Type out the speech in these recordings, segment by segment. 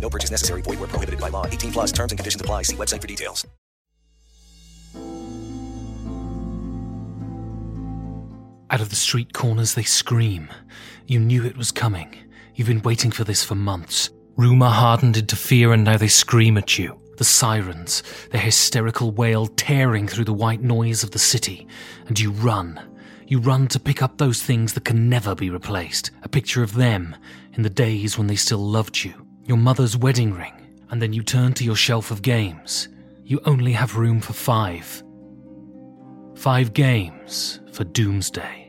No purchase necessary. Void where prohibited by law. 18 plus terms and conditions apply. See website for details. Out of the street corners, they scream. You knew it was coming. You've been waiting for this for months. Rumour hardened into fear, and now they scream at you. The sirens, their hysterical wail tearing through the white noise of the city. And you run. You run to pick up those things that can never be replaced. A picture of them in the days when they still loved you. Your mother's wedding ring. And then you turn to your shelf of games. You only have room for five. Five games for Doomsday.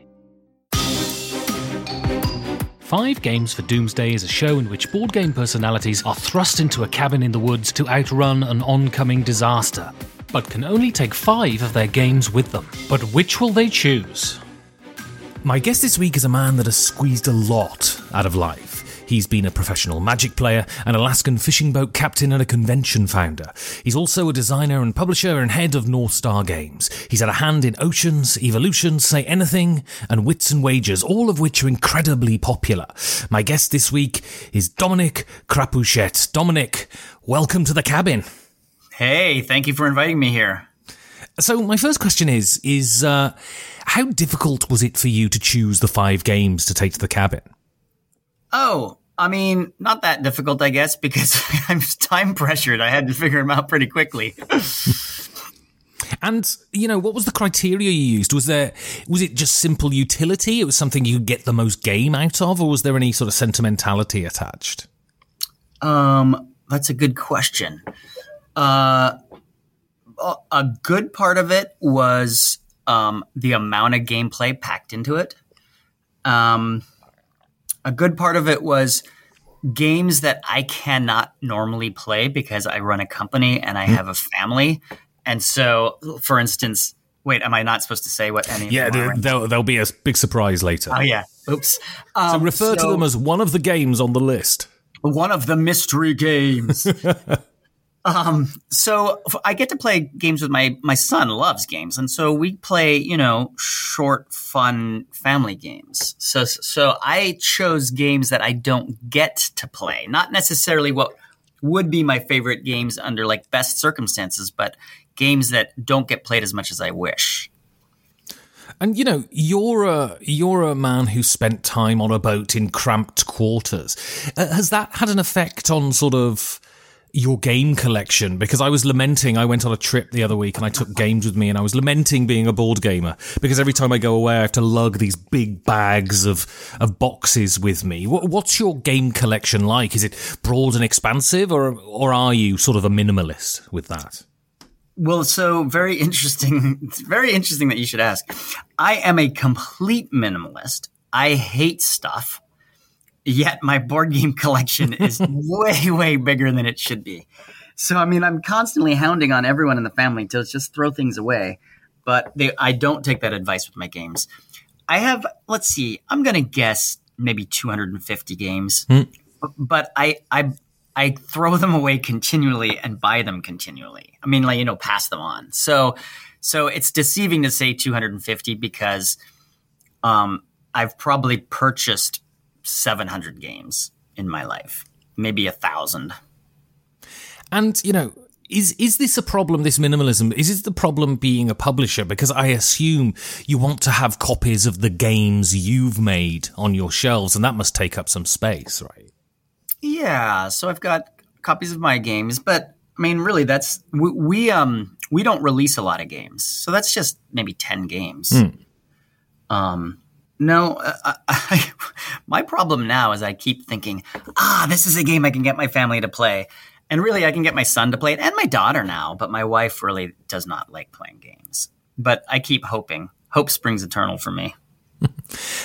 Five Games for Doomsday is a show in which board game personalities are thrust into a cabin in the woods to outrun an oncoming disaster, but can only take five of their games with them. But which will they choose? My guest this week is a man that has squeezed a lot out of life. He's been a professional magic player, an Alaskan fishing boat captain, and a convention founder. He's also a designer and publisher and head of North Star Games. He's had a hand in Oceans, Evolution, Say Anything, and Wits and Wagers, all of which are incredibly popular. My guest this week is Dominic Crapuchettes. Dominic, welcome to the cabin. Hey, thank you for inviting me here. So my first question is is uh, how difficult was it for you to choose the five games to take to the cabin? Oh, I mean, not that difficult, I guess, because I'm time pressured. I had to figure them out pretty quickly. And you know, what was the criteria you used? Was there was it just simple utility? It was something you could get the most game out of, or was there any sort of sentimentality attached? Um, that's a good question. Uh, a good part of it was um, the amount of gameplay packed into it. Um, a good part of it was games that I cannot normally play because I run a company and I have a family. And so, for instance, wait, am I not supposed to say what any? of Yeah, there, there'll, there'll be a big surprise later. Oh yeah. Oops. So Um, refer to them as one of the games on the list. one of the mystery games. um, so I get to play games with my my son. Loves games, and so we play you know short, fun family games. So so I chose games that I don't get to play, not necessarily what would be my favorite games under like best circumstances, but games that don't get played as much as I wish. And you know, you're a you're a man who spent time on a boat in cramped quarters. Uh, has that had an effect on sort of your game collection? Because I was lamenting. I went on a trip the other week and I took games with me, and I was lamenting being a board gamer because every time I go away, I have to lug these big bags of of boxes with me. What, what's your game collection like? Is it broad and expansive, or or are you sort of a minimalist with that? Well, so very interesting. It's very interesting that you should ask. I am a complete minimalist. I hate stuff. Yet my board game collection is way, way bigger than it should be. So, I mean, I'm constantly hounding on everyone in the family to just throw things away. But they, I don't take that advice with my games. I have, let's see, I'm going to guess maybe 250 games. But I, I, I throw them away continually and buy them continually. I mean, like you know, pass them on. So, so it's deceiving to say 250 because um, I've probably purchased 700 games in my life, maybe a thousand. And you know, is is this a problem? This minimalism is it the problem being a publisher? Because I assume you want to have copies of the games you've made on your shelves, and that must take up some space, right? Yeah, so I've got copies of my games, but I mean, really, that's we, we um we don't release a lot of games, so that's just maybe ten games. Um, no, I, I, my problem now is I keep thinking, ah, this is a game I can get my family to play, and really, I can get my son to play it and my daughter now, but my wife really does not like playing games. But I keep hoping. Hope springs eternal for me.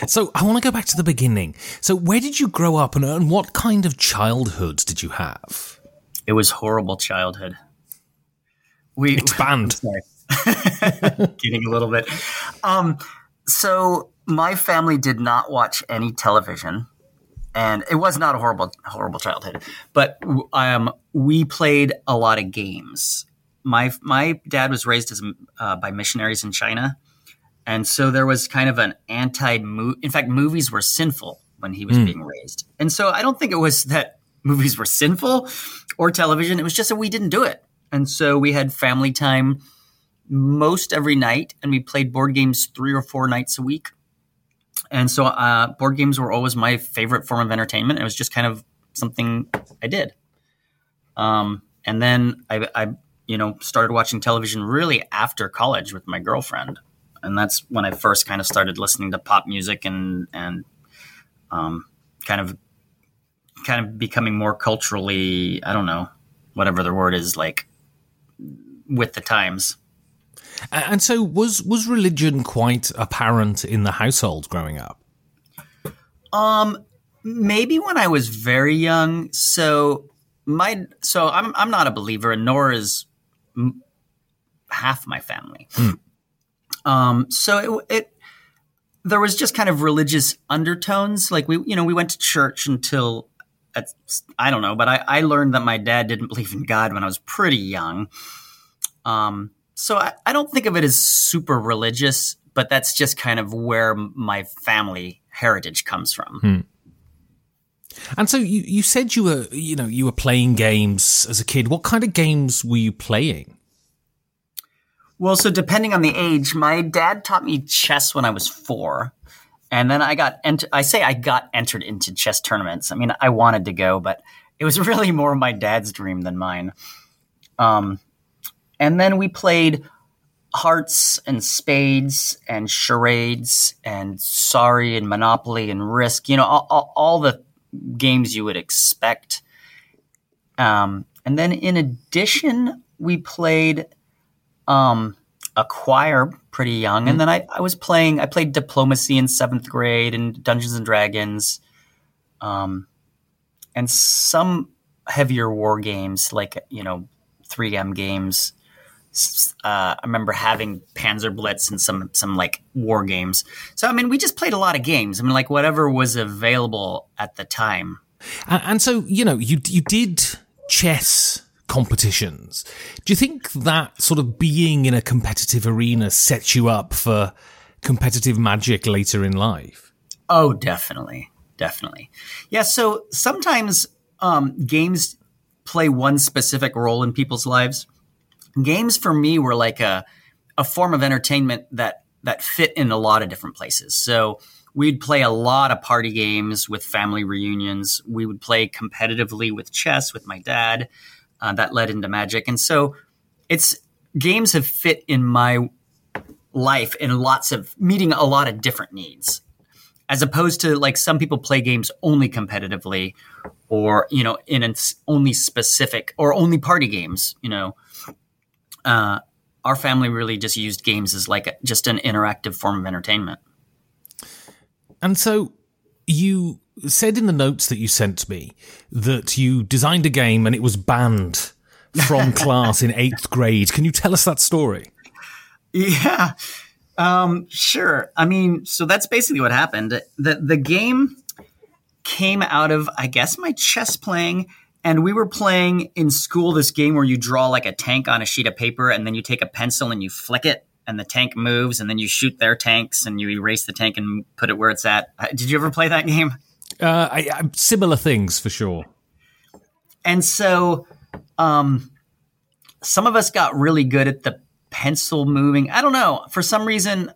So I want to go back to the beginning. So where did you grow up, and, and what kind of childhood did you have? It was horrible childhood. We Expand. Sorry. Getting a little bit. Um, so my family did not watch any television, and it was not a horrible, horrible childhood. But um, we played a lot of games. My my dad was raised as uh, by missionaries in China, and so there was kind of an anti. In fact, movies were sinful when he was being raised, and so I don't think it was that movies were sinful or television. It was just that we didn't do it, and so we had family time most every night, and we played board games three or four nights a week. And so, uh, board games were always my favorite form of entertainment. It was just kind of something I did. Um, and then I, I, you know, started watching television really after college with my girlfriend, and that's when I first kind of started listening to pop music and and um, kind of kind of becoming more culturally, I don't know, whatever the word is, like with the times. And so was was religion quite apparent in the household growing up? Um, maybe when I was very young. So my so I'm I'm not a believer, and nor is m- half my family. Um, so it, it there was just kind of religious undertones. Like we, you know, we went to church until I don't know, but I, I learned that my dad didn't believe in God when I was pretty young. Um, so I, I don't think of it as super religious, but that's just kind of where my family heritage comes from. And so you, you said you were you know you were playing games as a kid. What kind of games were you playing? Well, so depending on the age, my dad taught me chess when I was four, and then I got ent- I say I got entered into chess tournaments. I mean, I wanted to go, but it was really more my dad's dream than mine. Um, and then we played hearts and spades and charades and sorry and monopoly and risk. You know, all, all, all the games you would expect. Um, and then in addition, we played um, Acquire pretty young, and then I, I was playing. I played diplomacy in seventh grade and Dungeons and Dragons, um, and some heavier war games like you know 3M games. Uh, I remember having Panzer Blitz and some some like war games. So I mean, we just played a lot of games. I mean, like whatever was available at the time. And, and so you know you you did chess competitions. Do you think that sort of being in a competitive arena sets you up for competitive magic later in life? Oh, definitely, definitely. Yeah. So sometimes um, games play one specific role in people's lives. Games for me were like a a form of entertainment that that fit in a lot of different places. So we'd play a lot of party games with family reunions. We would play competitively with chess with my dad. Uh, that led into magic, and so it's games have fit in my life in lots of meeting a lot of different needs as opposed to like some people play games only competitively or you know in only specific or only party games you know uh, our family really just used games as like a, just an interactive form of entertainment And so you said in the notes that you sent me that you designed a game and it was banned from class in eighth grade. Can you tell us that story? Yeah. Um, sure. I mean, so that's basically what happened. The the game came out of, I guess, my chess playing, and we were playing in school this game where you draw like a tank on a sheet of paper and then you take a pencil and you flick it and the tank moves and then you shoot their tanks and you erase the tank and put it where it's at. Uh, Did you ever play that game? Uh, I, I, similar things for sure. And so um, some of us got really good at the pencil moving. I don't know. For some reason,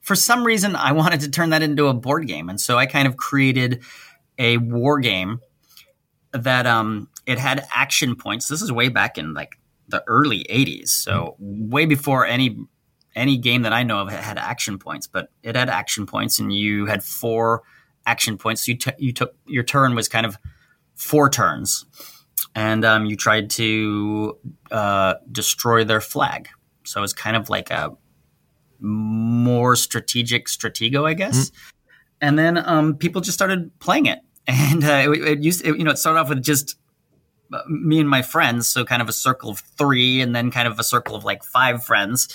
for some reason, I wanted to turn that into a board game, and so I kind of created a war game that um, it had action points. This is way back in like the early '80s, so way before any any game that I know of had action points. But it had action points, and you had four action points. So you t- you took your turn was kind of four turns, and um, you tried to uh, destroy their flag. So it's kind of like a more strategic stratego, I guess. And then um, people just started playing it, and uh, it, it used it, you know it started off with just uh, me and my friends, so kind of a circle of three, and then kind of a circle of like five friends,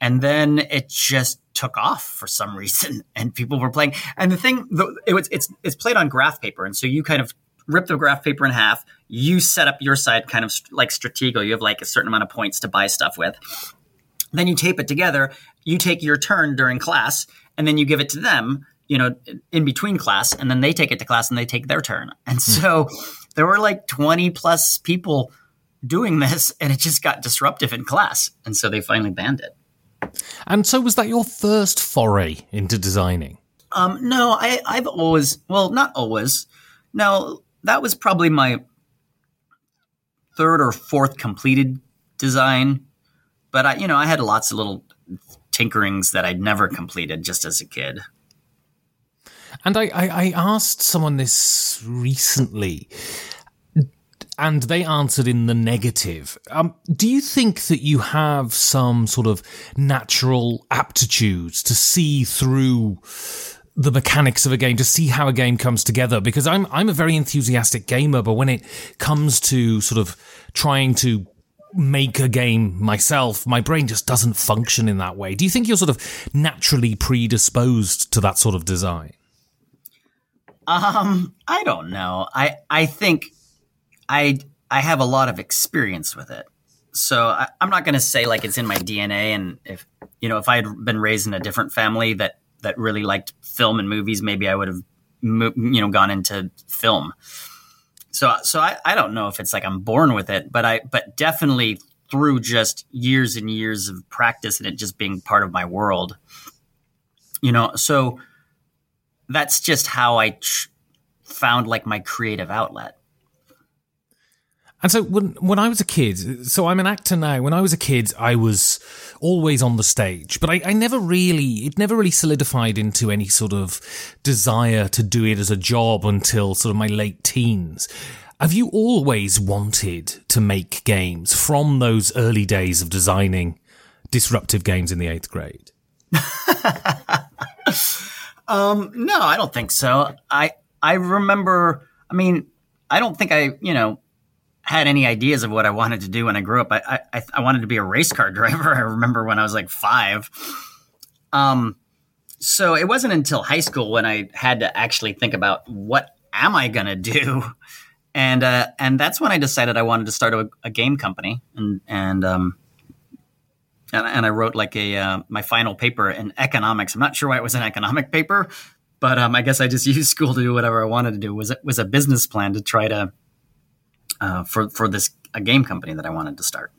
and then it just took off for some reason, and people were playing. And the thing, it was it's it's played on graph paper, and so you kind of rip the graph paper in half. You set up your side kind of st- like Stratego. You have like a certain amount of points to buy stuff with. Then you tape it together. You take your turn during class, and then you give it to them. You know, in between class, and then they take it to class, and they take their turn. And so there were like twenty plus people doing this, and it just got disruptive in class, and so they finally banned it. And so, was that your first foray into designing? Um, no, I, I've always, well, not always. No, that was probably my third or fourth completed design. But I, you know, I had lots of little tinkerings that I'd never completed just as a kid. And I, I, I asked someone this recently, and they answered in the negative. Um, do you think that you have some sort of natural aptitude to see through the mechanics of a game, to see how a game comes together? Because I'm I'm a very enthusiastic gamer, but when it comes to sort of trying to make a game myself, my brain just doesn't function in that way. Do you think you're sort of naturally predisposed to that sort of design? Um, I don't know. I I think I I have a lot of experience with it. So I, I'm not going to say like it's in my DNA. And if you know, if I had been raised in a different family that that really liked film and movies, maybe I would have you know gone into film. So so I, I don't know if it's like I'm born with it, but I but definitely through just years and years of practice and it just being part of my world. You know, so that's just how I tr- found like my creative outlet. And so when when I was a kid, so I'm an actor now. When I was a kid, I was always on the stage, but I, I never really, it never really solidified into any sort of desire to do it as a job until sort of my late teens. Have you always wanted to make games from those early days of designing disruptive games in the eighth grade? Um, no, I don't think so. I I remember. I mean, I don't think I you know had any ideas of what I wanted to do when I grew up. I I, I wanted to be a race car driver. I remember when I was like five. Um, so it wasn't until high school when I had to actually think about what am I gonna do, and uh, and that's when I decided I wanted to start a, a game company, and and um, and, and I wrote like a uh, my final paper in economics. I'm not sure why it was an economic paper, but um, I guess I just used school to do whatever I wanted to do. Was it was a business plan to try to uh, for for this a game company that I wanted to start.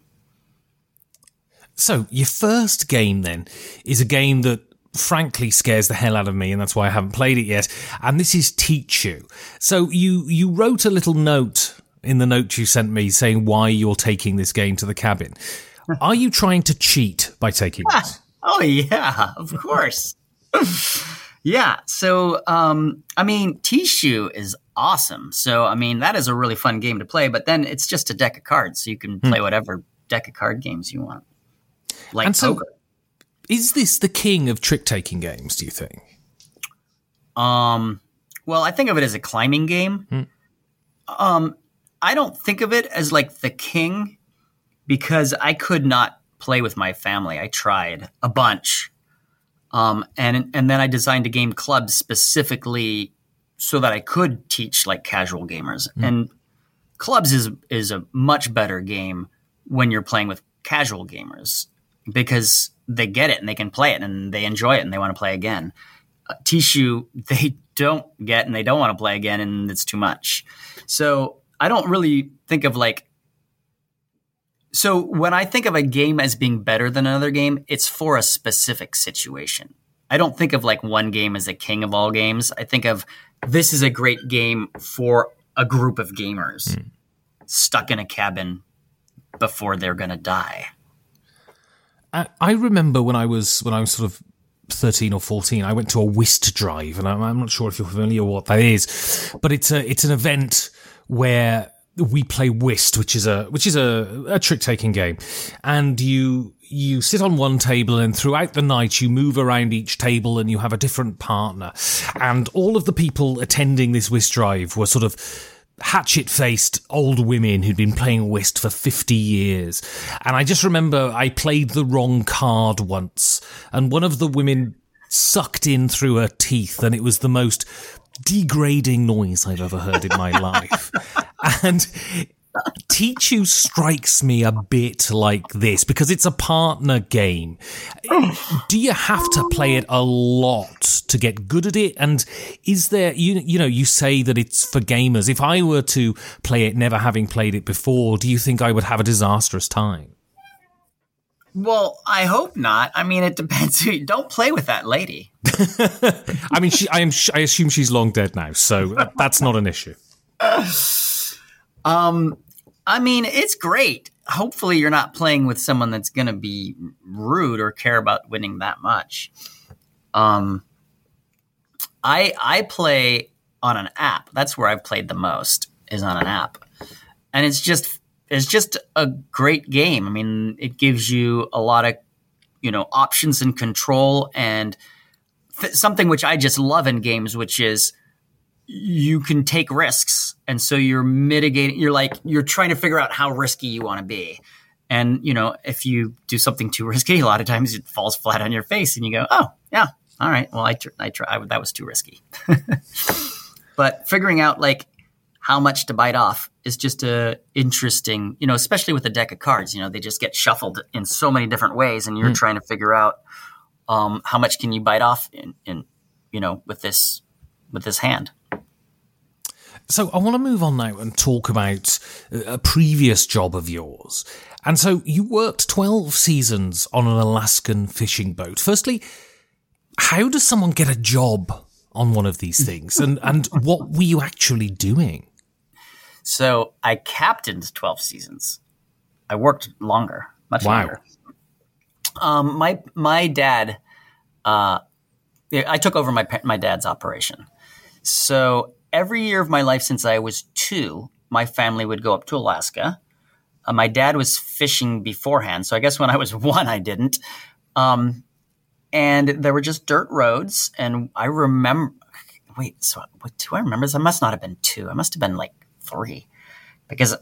So your first game then is a game that frankly scares the hell out of me and that's why I haven't played it yet and this is Tichu. So you you wrote a little note in the note you sent me saying why you're taking this game to the cabin. Are you trying to cheat by taking this? Oh yeah, of course. yeah. So um I mean You is awesome. So I mean that is a really fun game to play, but then it's just a deck of cards so you can play whatever deck of card games you want. Like And so- poker. Is this the king of trick taking games, do you think? Um, well, I think of it as a climbing game. Um, I don't think of it as like the king because I could not play with my family. I tried a bunch. Um, and and then I designed a game club specifically so that I could teach like casual gamers. And clubs is is a much better game when you're playing with casual gamers because they get it and they can play it and they enjoy it and they want to play again. Uh, Tichu they don't get and they don't want to play again and it's too much. So I don't really think of like so when I think of a game as being better than another game, it's for a specific situation. I don't think of like one game as a king of all games. I think of this is a great game for a group of gamers mm. stuck in a cabin before they're going to die. I remember when I was when I was sort of 13 or 14, I went to a whist drive, and I'm, I'm not sure if you're familiar with what that is, but it's a it's an event where we play whist, which is a which is a, a trick taking game, and you you sit on one table and throughout the night you move around each table and you have a different partner, and all of the people attending this whist drive were sort of hatchet faced old women who'd been playing whist for 50 years. And I just remember I played the wrong card once, and one of the women sucked in through her teeth, and it was the most degrading noise I've ever heard in my life. And Tichu strikes me a bit like this because it's a partner game. Do you have to play it a lot to get good at it? And is there you you know you say that it's for gamers. If I were to play it never having played it before, do you think I would have a disastrous time? Well, I hope not. I mean, it depends. Don't play with that lady. I mean, she, I am. I assume she's long dead now, so that's not an issue. Um, I mean, it's great. Hopefully, you're not playing with someone that's going to be rude or care about winning that much. Um, I I play on an app. That's where I've played the most is on an app, and it's just it's just a great game. I mean, it gives you a lot of you know options and control and th- something which I just love in games, which is you can take risks and so you're mitigating you're like you're trying to figure out how risky you want to be. And you know if you do something too risky a lot of times it falls flat on your face and you go oh yeah all right well i tr- i try that was too risky. But figuring out like how much to bite off is just a interesting you know especially with a deck of cards you know they just get shuffled in so many different ways and you're mm. trying to figure out um, how much can you bite off in, in you know with this with this hand so I want to move on now and talk about a previous job of yours. And so you worked 12 seasons on an Alaskan fishing boat. Firstly, how does someone get a job on one of these things? And, and what were you actually doing? So I captained 12 seasons. I worked longer, much wow. longer. Um, my, my dad, uh, I took over my, my dad's operation. So every year of my life since I was two, my family would go up to Alaska. Uh, my dad was fishing beforehand, so I guess when I was one, I didn't. Um, and there were just dirt roads, and I remember. Wait, so what do I remember? I must not have been two. I must have been like three, because,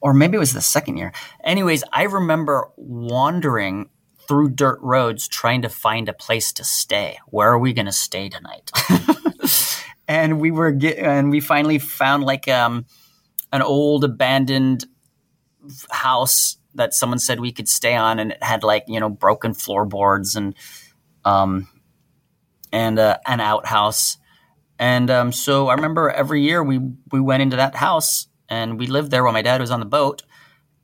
or maybe it was the second year. Anyways, I remember wandering through dirt roads trying to find a place to stay. Where are we going to stay tonight? and we were get, and we finally found like um, an old abandoned house that someone said we could stay on, and it had like you know broken floorboards and um and uh, an outhouse. And um, so I remember every year we we went into that house and we lived there while my dad was on the boat.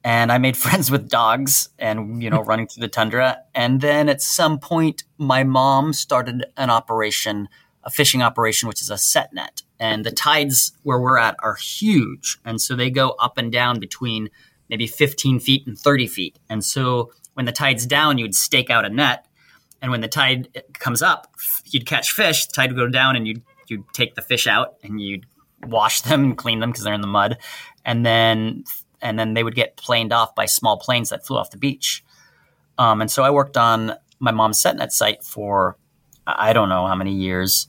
And I made friends with dogs and you know running through the tundra. And then at some point, my mom started an operation a fishing operation, which is a set net. And the tides where we're at are huge. And so they go up and down between maybe 15 feet and 30 feet. And so when the tide's down, you'd stake out a net. And when the tide comes up, you'd catch fish. The tide would go down and you'd, you'd take the fish out and you'd wash them and clean them because they're in the mud. And then, and then they would get planed off by small planes that flew off the beach. Um, and so I worked on my mom's set net site for I don't know how many years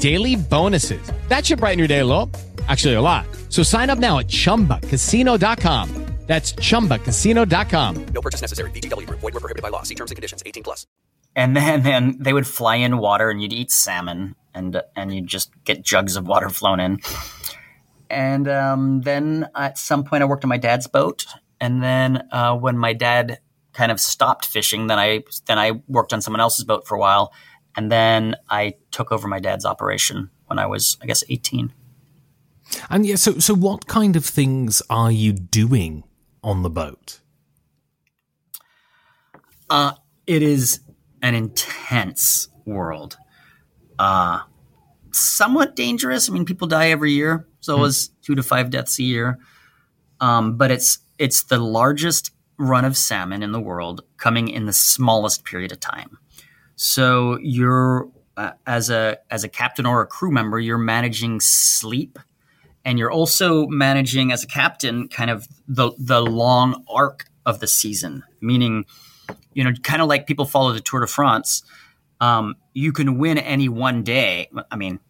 daily bonuses. That should brighten your day a little. Actually, a lot. So sign up now at ChumbaCasino.com. That's ChumbaCasino.com. No purchase necessary. VGW. Void were prohibited by law. See terms and conditions. 18 plus. And then, then they would fly in water, and you'd eat salmon, and and you'd just get jugs of water flown in. And um, then at some point, I worked on my dad's boat, and then uh, when my dad kind of stopped fishing, then I then I worked on someone else's boat for a while, and then I took over my dad's operation when I was, I guess, eighteen. And yeah, so so what kind of things are you doing on the boat? Uh, it is an intense world. Uh, somewhat dangerous. I mean, people die every year. So it was two to five deaths a year. Um, but it's it's the largest run of salmon in the world coming in the smallest period of time. So you're uh, as a as a captain or a crew member, you're managing sleep, and you're also managing as a captain kind of the the long arc of the season. Meaning, you know, kind of like people follow the Tour de France. Um, you can win any one day. I mean,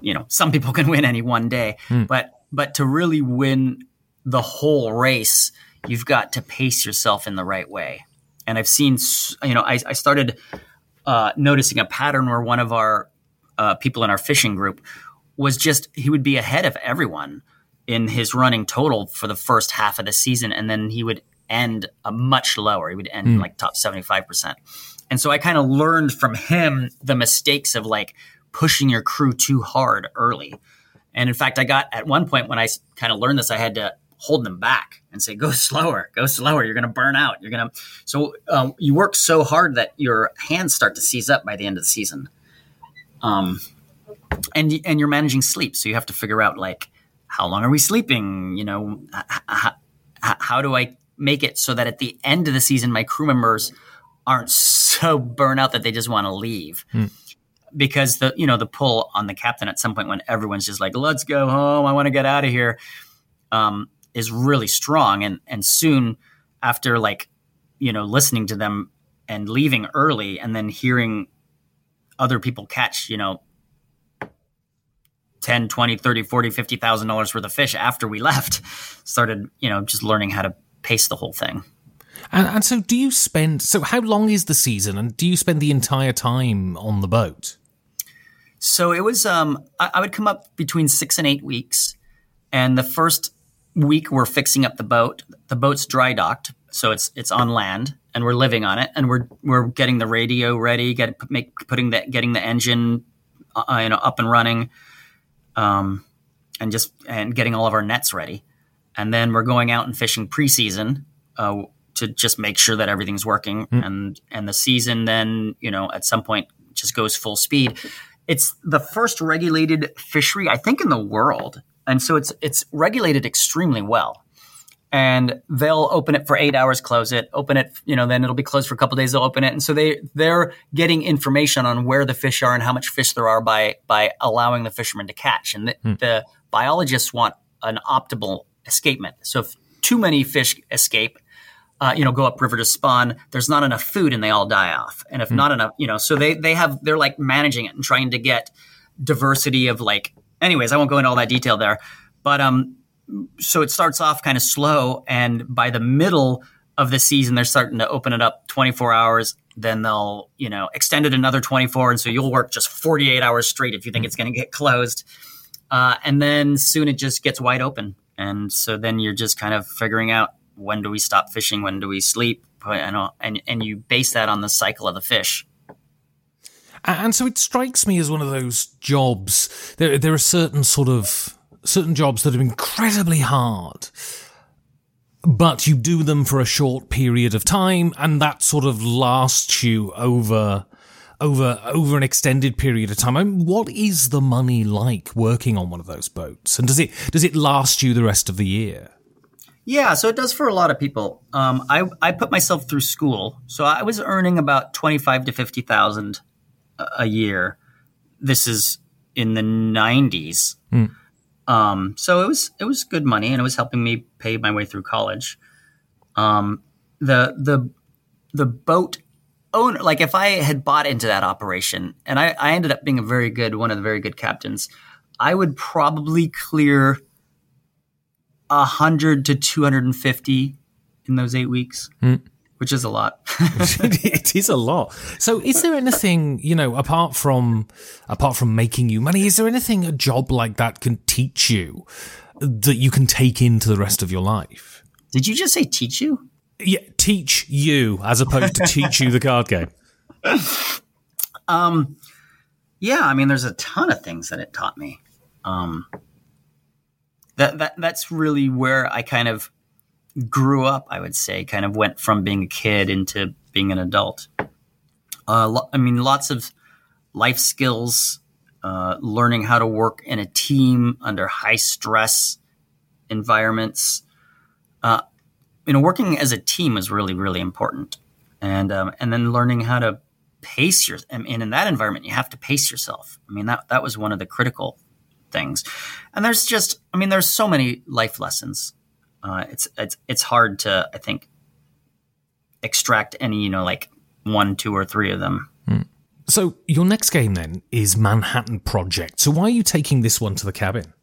you know, some people can win any one day, but but to really win the whole race, you've got to pace yourself in the right way. And I've seen, you know, I, I started uh, noticing a pattern where one of our uh, people in our fishing group was just he would be ahead of everyone in his running total for the first half of the season, and then he would end a much lower. He would end like top seventy five percent. And so I kind of learned from him the mistakes of like pushing your crew too hard early. And in fact, I got at one point when I kind of learned this, I had to hold them back and say, "Go slower, go slower. You're going to burn out. You're going to." So um, you work so hard that your hands start to seize up by the end of the season. Um, and and you're managing sleep, so you have to figure out like how long are we sleeping? You know, h- h- h- how do I make it so that at the end of the season, my crew members aren't so burnt out that they just want to leave because the you know the pull on the captain at some point when everyone's just like let's go home i want to get out of here um, is really strong and and soon after like you know listening to them and leaving early and then hearing other people catch you know 10 20 30 40 50 thousand dollars worth of fish after we left started you know just learning how to pace the whole thing And, and so, do you spend? So, how long is the season, and do you spend the entire time on the boat? So it was. Um, I, I would come up between six and eight weeks, and the first week we're fixing up the boat. The boat's dry docked, so it's it's on land, and we're living on it, and we're we're getting the radio ready, get make putting the getting the engine, uh, you know, up and running, um, and just and getting all of our nets ready, and then we're going out and fishing preseason. Uh, to just make sure that everything's working and and the season then you know at some point just goes full speed it's the first regulated fishery I think in the world, and so it's it's regulated extremely well. And they'll open it for eight hours, close it, open it, you know, then it'll be closed for a couple days. They'll open it, and so they they're getting information on where the fish are and how much fish there are by by allowing the fishermen to catch. And the, the biologists want an optimal escapement. So if too many fish escape, uh, you know, go upriver to spawn, there's not enough food and they all die off. And if not enough, you know, so they they have they're like managing it and trying to get diversity of like. Anyways, I won't go into all that detail there, but um, so it starts off kind of slow, and by the middle of the season, they're starting to open it up 24 hours. Then they'll you know extend it another 24, and so you'll work just 48 hours straight if you think it's going to get closed. Uh, and then soon it just gets wide open. And so then you're just kind of figuring out when do we stop fishing, when do we sleep, know, and and you base that on the cycle of the fish. And so it strikes me as one of those jobs. There, there are certain sort of certain jobs that are incredibly hard, but you do them for a short period of time, and that sort of lasts you over over over an extended period of time. I mean, what is the money like working on one of those boats, and does it does it last you the rest of the year? Yeah, so it does for a lot of people. Um, I I put myself through school, so I was earning about twenty five to fifty thousand a year. This is in the nineties. Mm. Um, so it was it was good money, and it was helping me pay my way through college. Um, the the the boat owner, like if I had bought into that operation, and I, I ended up being a very good one of the very good captains, I would probably clear a hundred to two hundred and fifty in those eight weeks, Mm. Which is a lot. it is a lot. So, is there anything you know apart from apart from making you money? Is there anything a job like that can teach you that you can take into the rest of your life? Did you just say teach you? Yeah, teach you as opposed to teach you the card game. Um, yeah, I mean, there's a ton of things that it taught me. Um, that that that's really where I kind of grew up. I would say, kind of went from being a kid into being an adult. Uh, lo- I mean, lots of life skills, uh, learning how to work in a team under high stress environments. Uh, you know, working as a team is really, really important, and um, and then learning how to pace your. I mean, in that environment, you have to pace yourself. I mean, that that was one of the critical things. And there's just, I mean, there's so many life lessons. Uh, it's it's it's hard to, I think, extract any, you know, like one, two, or three of them. So, your next game then is Manhattan Project. So, why are you taking this one to the cabin?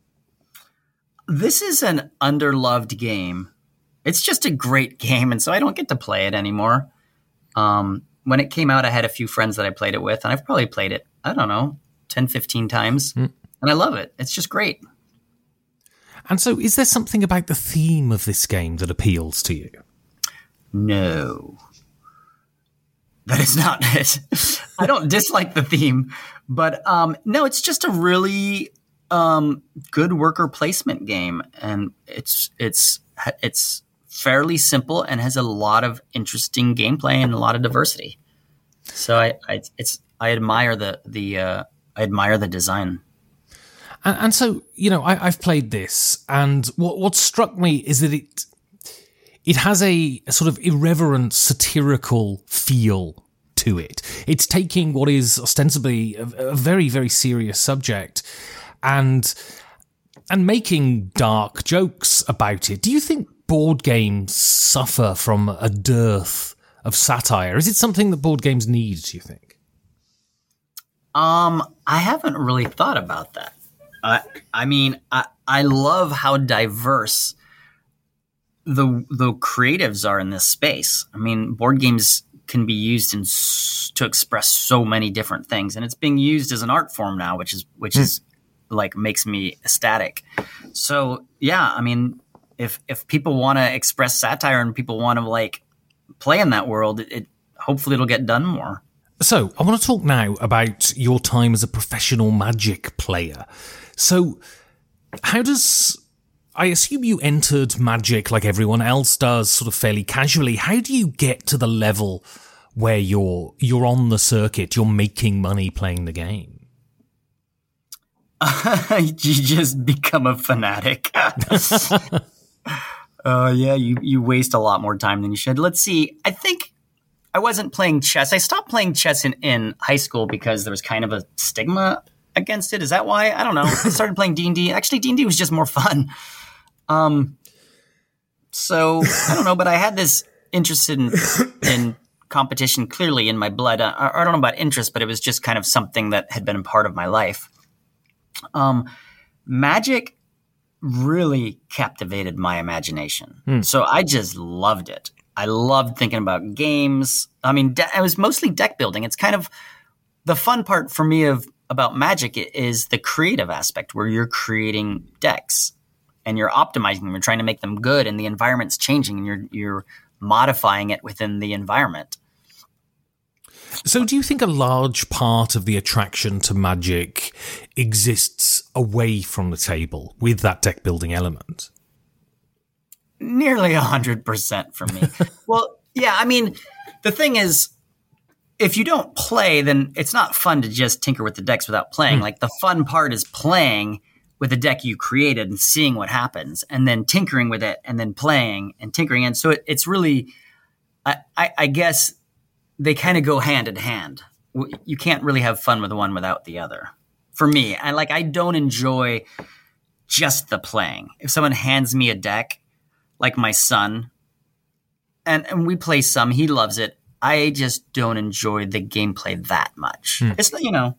This is an underloved game. It's just a great game, and so I don't get to play it anymore. Um, when it came out, I had a few friends that I played it with, and I've probably played it, I don't know, 10, 15 times. And I love it. It's just great. And so, is there something about the theme of this game that appeals to you? No. That is not it. I don't dislike the theme, but um, no, it's just a really um, good worker placement game, and it's it's it's fairly simple and has a lot of interesting gameplay and a lot of diversity. So I, I it's I admire the the uh, I admire the design. And, and so, you know, I, I've played this, and what what struck me is that it it has a, a sort of irreverent, satirical feel to it. It's taking what is ostensibly a, a very, very serious subject and and making dark jokes about it. Do you think board games suffer from a dearth of satire? Is it something that board games need? Do you think? Um, I haven't really thought about that. I I mean, I I love how diverse the the creatives are in this space. I mean, board games can be used in s- to express so many different things, and it's being used as an art form now, which is which hmm. is like makes me ecstatic. So yeah, I mean, if if people want to express satire and people want to like play in that world, it, it hopefully it'll get done more. So, I want to talk now about your time as a professional magic player. So, how does. I assume you entered magic like everyone else does, sort of fairly casually. How do you get to the level where you're you're on the circuit, you're making money playing the game? you just become a fanatic. uh, yeah, you, you waste a lot more time than you should. Let's see. I think I wasn't playing chess. I stopped playing chess in, in high school because there was kind of a stigma against it. Is that why? I don't know. I started playing D&D. Actually, D&D was just more fun. Um, so I don't know, but I had this interest in, in competition clearly in my blood. I, I don't know about interest, but it was just kind of something that had been a part of my life. Um, magic really captivated my imagination. So I just loved it. I loved thinking about games. I mean, de- it was mostly deck building. It's kind of the fun part for me of about magic is the creative aspect where you're creating decks and you're optimizing them. You're trying to make them good, and the environment's changing, and you're you're modifying it within the environment. So, do you think a large part of the attraction to Magic exists away from the table with that deck building element? Nearly 100% for me. well, yeah, I mean, the thing is, if you don't play, then it's not fun to just tinker with the decks without playing. Mm. Like, the fun part is playing with a deck you created and seeing what happens, and then tinkering with it, and then playing and tinkering. And so it, it's really, I, I, I guess, they kind of go hand in hand. You can't really have fun with one without the other. For me, I like I don't enjoy just the playing. If someone hands me a deck, like my son, and, and we play some, he loves it. I just don't enjoy the gameplay that much. Hmm. It's you know,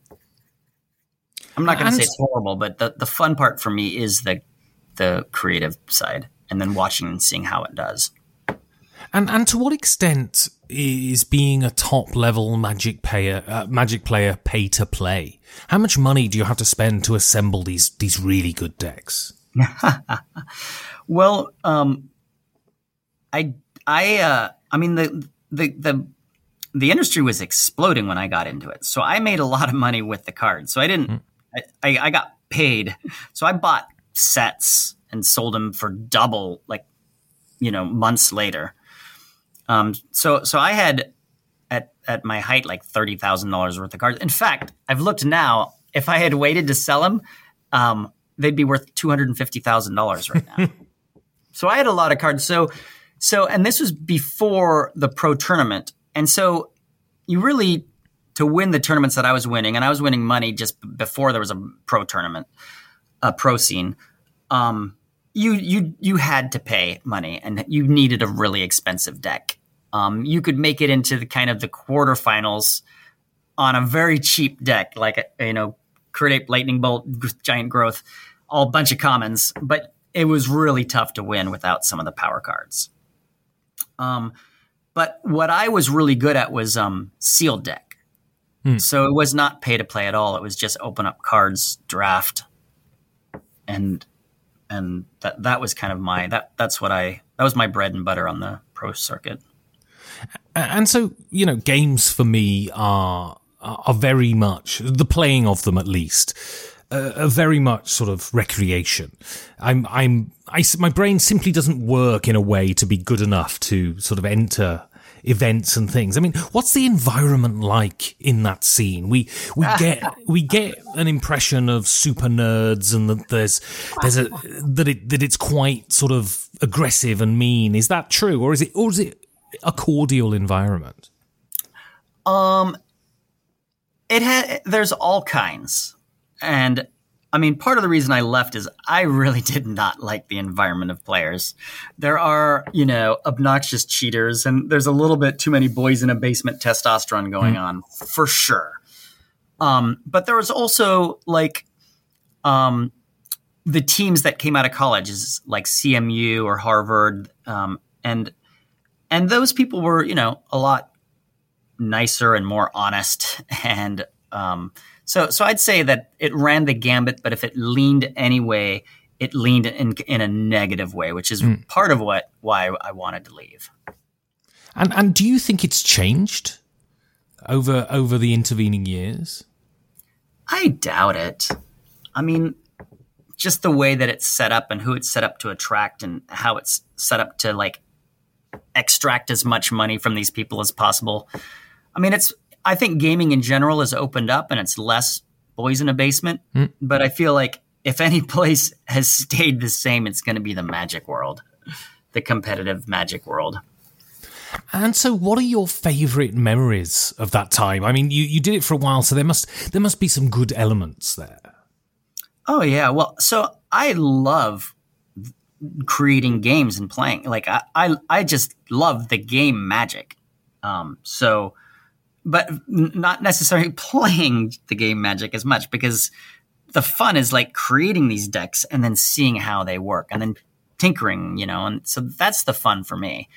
I'm not going to say it's horrible, but the the fun part for me is the the creative side, and then watching and seeing how it does. And and to what extent is being a top level magic player uh, magic player pay to play? How much money do you have to spend to assemble these these really good decks? well, um, I I uh, I mean the the the the industry was exploding when I got into it, so I made a lot of money with the cards. So I didn't. Mm. I, I, I got paid, so I bought sets and sold them for double, like you know, months later. Um, so so I had at at my height like thirty thousand dollars worth of cards. In fact, I've looked now. If I had waited to sell them, um, they'd be worth two hundred and fifty thousand dollars right now. so I had a lot of cards. So so and this was before the pro tournament, and so you really to win the tournaments that I was winning, and I was winning money just before there was a pro tournament, a pro scene. Um, you you you had to pay money, and you needed a really expensive deck. Um, you could make it into the kind of the quarterfinals on a very cheap deck, like you know, Crit Lightning Bolt, Giant Growth, all bunch of commons, but it was really tough to win without some of the power cards. Um, but what I was really good at was um, sealed deck. Hmm. So it was not pay to play at all. It was just open up cards, draft, and and that that was kind of my that that's what I that was my bread and butter on the pro circuit. And so, you know, games for me are are very much the playing of them, at least, uh, are very much sort of recreation. I'm, I'm, I, my brain simply doesn't work in a way to be good enough to sort of enter events and things. I mean, what's the environment like in that scene? We we get we get an impression of super nerds and that there's there's a that it that it's quite sort of aggressive and mean. Is that true, or is it or is it a cordial environment? Um, it had. There's all kinds, and I mean, part of the reason I left is I really did not like the environment of players. There are, you know, obnoxious cheaters, and there's a little bit too many boys in a basement testosterone going mm. on for sure. Um, but there was also like, um, the teams that came out of college is like CMU or Harvard, um, and and those people were, you know, a lot nicer and more honest. And um, so, so I'd say that it ran the gambit, but if it leaned anyway, it leaned in, in a negative way, which is mm. part of what why I wanted to leave. And and do you think it's changed over over the intervening years? I doubt it. I mean, just the way that it's set up and who it's set up to attract and how it's set up to like extract as much money from these people as possible. I mean, it's I think gaming in general has opened up and it's less boys in a basement, mm. but I feel like if any place has stayed the same, it's going to be the magic world, the competitive magic world. And so, what are your favourite memories of that time? I mean, you, you did it for a while, so there must there must be some good elements there. Oh yeah, well, so I love creating games and playing. Like I, I, I just love the game magic. Um, so, but not necessarily playing the game magic as much because the fun is like creating these decks and then seeing how they work and then tinkering, you know, and so that's the fun for me.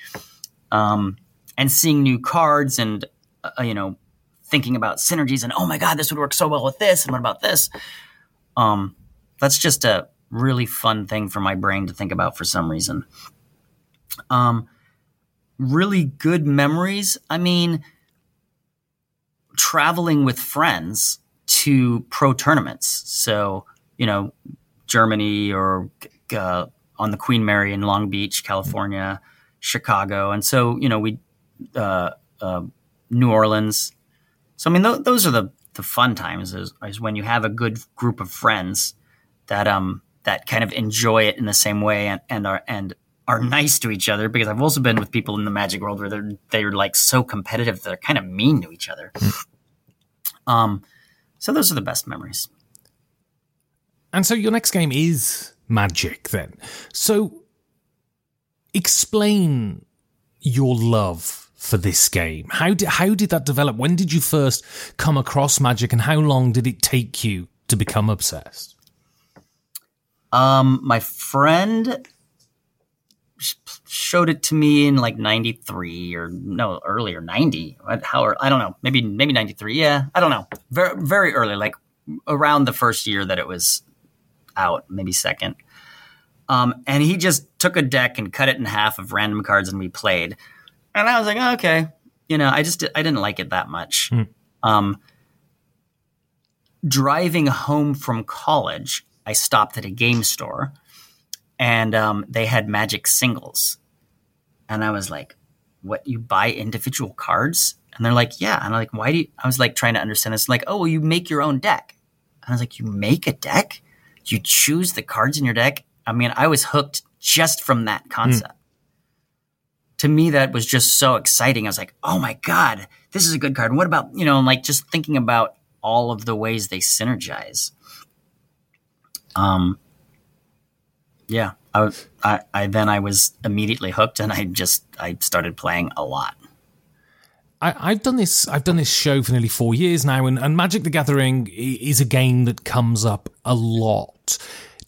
Um, and seeing new cards and, uh, you know, thinking about synergies and, oh my God, this would work so well with this. And what about this? Um, that's just a, really fun thing for my brain to think about for some reason. Um, really good memories. I mean, traveling with friends to pro tournaments. So, you know, Germany or uh, on the Queen Mary in Long Beach, California, Chicago. And so, you know, we, uh, uh, New Orleans. So, I mean, th- those are the, the fun times is, is when you have a good group of friends that, um, that kind of enjoy it in the same way and, and are, and are nice to each other because I've also been with people in the magic world where they're they're like so competitive they're kind of mean to each other. um, so those are the best memories. And so your next game is Magic then. So explain your love for this game. How did how did that develop? When did you first come across Magic and how long did it take you to become obsessed? Um, my friend showed it to me in like 93 or no earlier 90 how i don't know. Maybe maybe 93 yeah. I don't know. Very very early like around the first year that it was out maybe second. Um, and he just took a deck and cut it in half of random cards and we played. And i was like oh, okay. You know i just i didn't like it that much. Mm. um, driving home from college i stopped at a game store and um, they had magic singles. And I was like, what, you buy individual cards? And they're like, yeah. And I'm like, why do you, I was like trying to understand this. Like, oh, well, you make your own deck. And I was like, you make a deck? You choose the cards in your deck? I mean, I was hooked just from that concept. Mm. To me, that was just so exciting. I was like, oh my God, this is a good card. And what about, you know, like just thinking about all of the ways they synergize. Um, yeah, I, I, I then I was immediately hooked, and I just I started playing a lot. I, have done this. I've done this show for nearly four years now, and, and Magic the Gathering is a game that comes up a lot.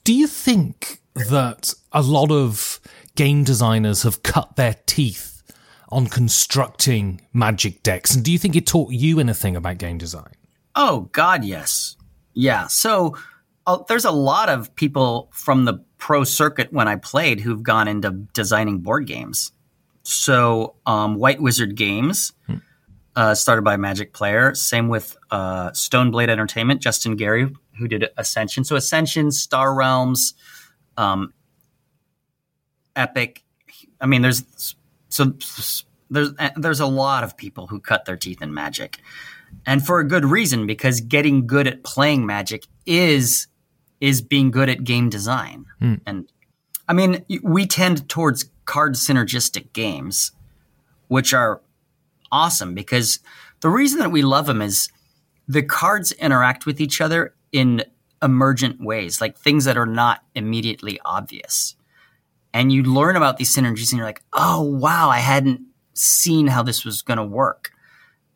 Do you think that a lot of game designers have cut their teeth on constructing Magic decks, and do you think it taught you anything about game design? Oh God, yes, yeah. So uh, there's a lot of people from the pro circuit when I played who've gone into designing board games. So um, White Wizard Games, hmm. uh, started by Magic Player. Same with uh, Stoneblade Entertainment, Justin Gary, who did Ascension. So Ascension, Star Realms, um, Epic. I mean, there's so there's there's a lot of people who cut their teeth in Magic, and for a good reason because getting good at playing Magic is is being good at game design. Mm. And I mean, we tend towards card synergistic games, which are awesome because the reason that we love them is the cards interact with each other in emergent ways, like things that are not immediately obvious. And you learn about these synergies and you're like, oh, wow, I hadn't seen how this was going to work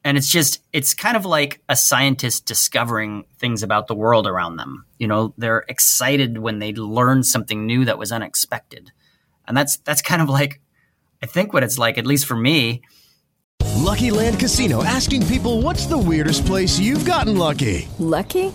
and it's just it's kind of like a scientist discovering things about the world around them. You know they're excited when they learn something new that was unexpected. And that's that's kind of like i think what it's like at least for me. Lucky land casino asking people what's the weirdest place you've gotten lucky? Lucky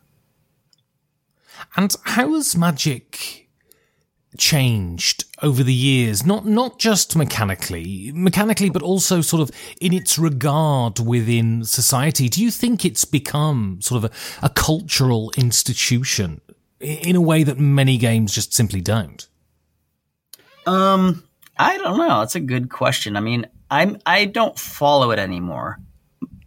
And how has Magic changed over the years? Not not just mechanically mechanically but also sort of in its regard within society. Do you think it's become sort of a, a cultural institution in a way that many games just simply don't? Um i don't know. It's a good question. I mean i'm i don't follow it anymore.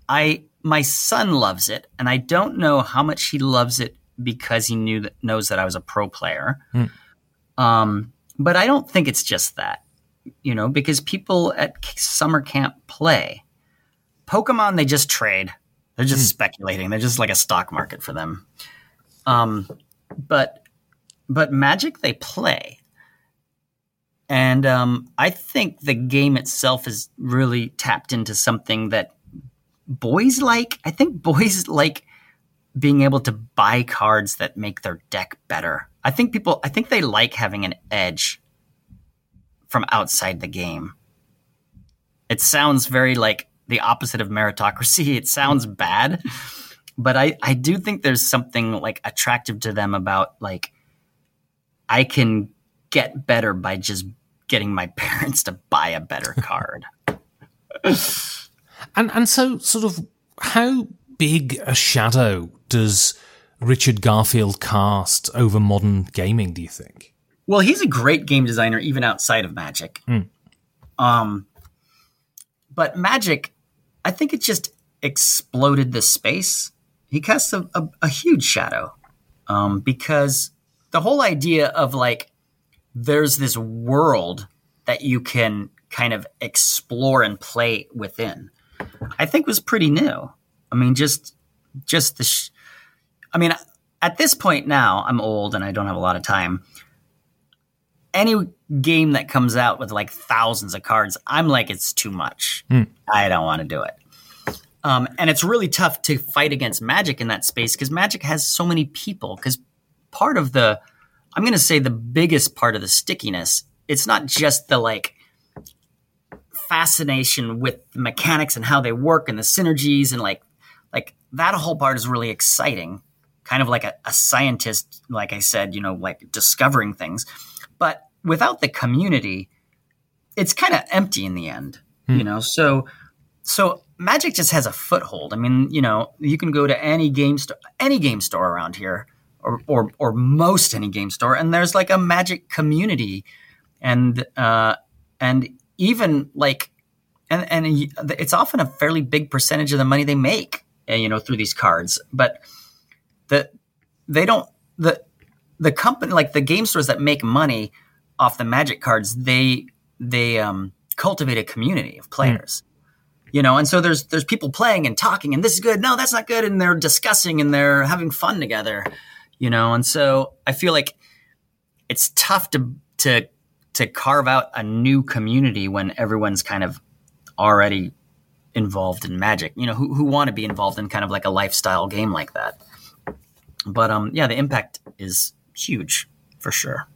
I my son loves it and i don't know how much he loves it because he knew that knows that i was a pro player mm um, but I don't think it's just that, you know, because people at summer camp play. Pokemon, they just trade. They're just mm. speculating. They're just like a stock market for them. Um, but but Magic, they play, and And um, I think the game itself is really tapped into something that boys like. I think boys like being able to buy cards that make their deck better. I think people, I think they like having an edge from outside the game. It sounds very like the opposite of meritocracy. It sounds bad, but I, I do think there's something like attractive to them about like, I can get better by just getting my parents to buy a better card. and and so sort of how big a shadow does Richard Garfield cast over modern gaming, do you think? Well, he's a great game designer even outside of Magic. Mm. Um but Magic, I think it just exploded the space. He casts a, a, a huge shadow um, because the whole idea of like there's this world that you can kind of explore and play within, I think was pretty new. I mean, just just the. Sh- I mean, at this point now, I'm old and I don't have a lot of time. Any game that comes out with like thousands of cards, I'm like, it's too much. Mm. I don't want to do it. Um, and it's really tough to fight against Magic in that space because Magic has so many people. Because part of the, I'm going to say the biggest part of the stickiness, it's not just the like fascination with the mechanics and how they work and the synergies and like like that whole part is really exciting. Kind of like a, a scientist like i said you know like discovering things. But without the community it's kind of empty in the end Hmm. you know? So so magic just has a foothold. I mean you know you can go to any game store any game store around here or, or or most any game store and there's like a magic community. And uh and even like and and it's often a fairly big percentage of the money they make uh, you know through these cards. But the they don't the the company like the game stores that make money off the magic cards they they um cultivate a community of players. You know and so there's there's people playing and talking and this is good. No that's not good. And they're discussing and they're having fun together you know. And so i feel like it's tough to to to carve out a new community when everyone's kind of already involved in magic you know who, who want to be involved in kind of like a lifestyle game like that but um yeah the impact is huge for sure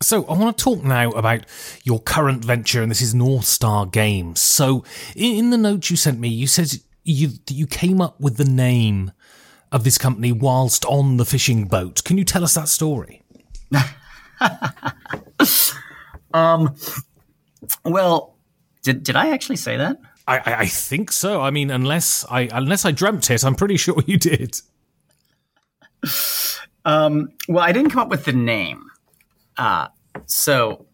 So I want to talk now about your current venture, and this is North Star Games. So in, in the note you sent me, you said you you came up with the name of this company whilst on the fishing boat. Can you tell us that story? um well did did i actually say that I, I, think so. I mean, unless I unless I dreamt it, I'm pretty sure you did. Um, well, I didn't come up with the name. Uh, so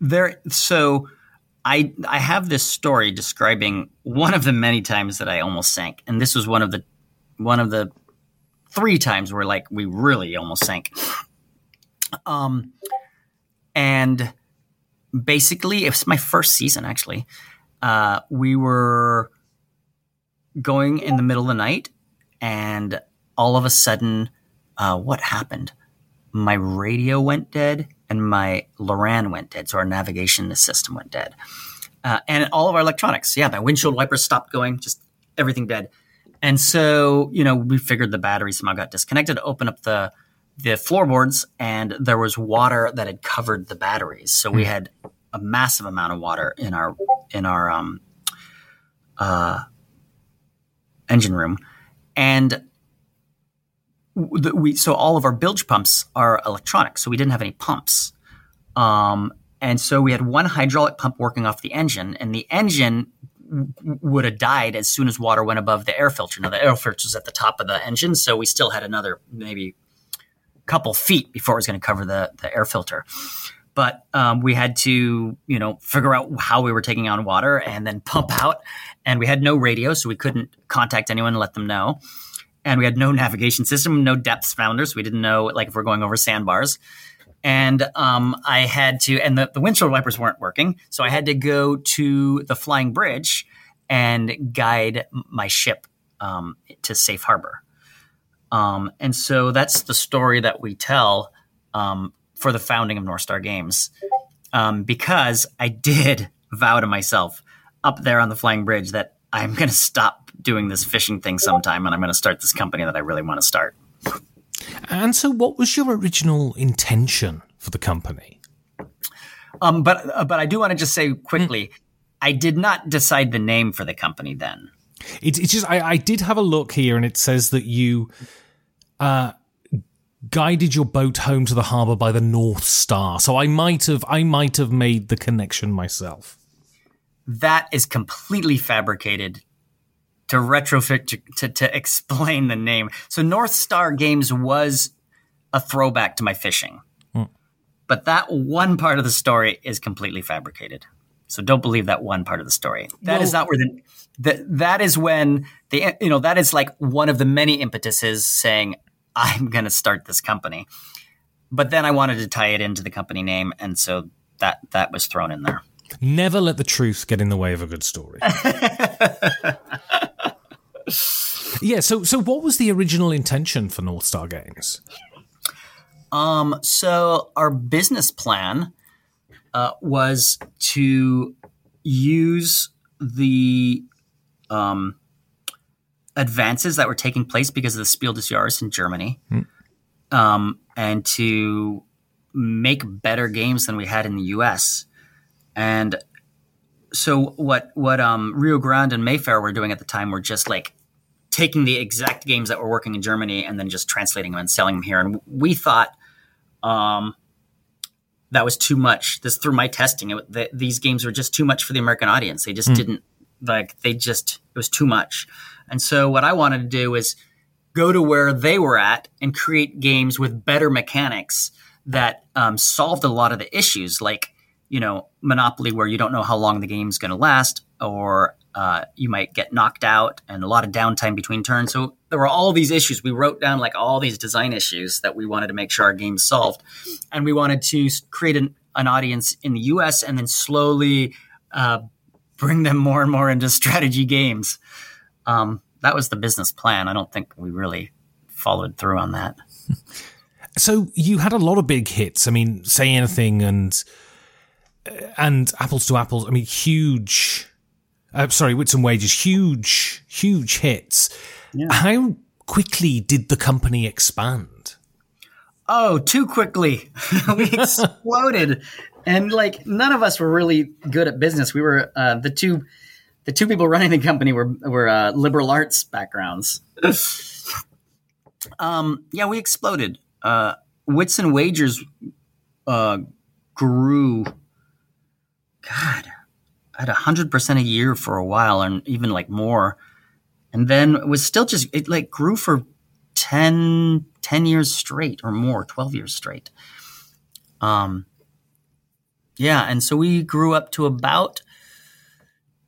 there, so I I have this story describing one of the many times that I almost sank, and this was one of the one of the three times where like we really almost sank. Um, and basically, it was my first season actually. Uh, we were going in the middle of the night, and all of a sudden, uh, what happened? My radio went dead, and my Loran went dead. So our navigation system went dead, uh, and all of our electronics. Yeah, my windshield wipers stopped going. Just everything dead. And so, you know, we figured the battery somehow got disconnected. Open up the the floorboards, and there was water that had covered the batteries. So we had a massive amount of water in our in our um, uh, engine room, and we so all of our bilge pumps are electronic, so we didn't have any pumps. Um, and so we had one hydraulic pump working off the engine, and the engine would have died as soon as water went above the air filter. Now the air filter was at the top of the engine, so we still had another maybe couple feet before it was going to cover the the air filter. But um, we had to, you know, figure out how we were taking on water and then pump out. And we had no radio, so we couldn't contact anyone and let them know and we had no navigation system, no depth sounder, so we didn't know like if we're going over sandbars. And um, I had to, and the, the windshield wipers weren't working, so I had to go to the flying bridge and guide my ship um, to safe harbor. Um, and so that's the story that we tell um, for the founding of North Star Games. um, because I did vow to myself up there on the flying bridge that I'm going to stop doing this fishing thing sometime and I'm going to start this company that I really want to start. And so, what was your original intention for the company? Um, but uh, but I do want to just say quickly, I did not decide the name for the company then. It, it's just I, I did have a look here, and it says that you uh, guided your boat home to the harbour by the North Star. So I might have I might have made the connection myself. That is completely fabricated to retrofit to, to, to explain the name. So North Star Games was a throwback to my fishing. Hmm. But that one part of the story is completely fabricated. So don't believe that one part of the story. That is not where the that that is when the you know that is like one of the many impetuses saying I'm going to start this company. But then I wanted to tie it into the company name and so that that was thrown in there. Never let the truth get in the way of a good story. yeah. So so what was the original intention for North Star Games? Um, so our business plan uh, was to use the um, advances that were taking place because of the Spiel des Jahres in Germany, um, and to make better games than we had in the U.S. And so what what um, Rio Grande and Mayfair were doing at the time were just like taking the exact games that were working in Germany and then just translating them and selling them here. And we thought um, that was too much. This through my testing, it, th these games were just too much for the American audience. They just Hmm. didn't like. They just it was too much. And so what I wanted to do is go to where they were at and create games with better mechanics that um, solved a lot of the issues, like you know Monopoly, where you don't know how long the game's going to last, or uh, you might get knocked out and a lot of downtime between turns. So there were all these issues. We wrote down like all these design issues that we wanted to make sure our games solved, and we wanted to create an, an audience in the U.S. and then slowly uh, bring them more and more into strategy games. Um, that was the business plan. I don't think we really followed through on that. So you had a lot of big hits. I mean, say anything and and apples to apples. I mean, huge. Uh, sorry, wits and wagers. Huge, huge hits. How quickly did the company expand? Oh, too quickly. we exploded. And like none of us were really good at business. We were uh, the two the two people running the company were were uh, liberal arts backgrounds. um, yeah, we exploded. Uh, Wits and Wagers uh, grew God at hundred percent a year for a while, and even like more. And then it was still just it like grew for 10, 10 years straight or more, twelve years straight. Um, yeah, and so we grew up to about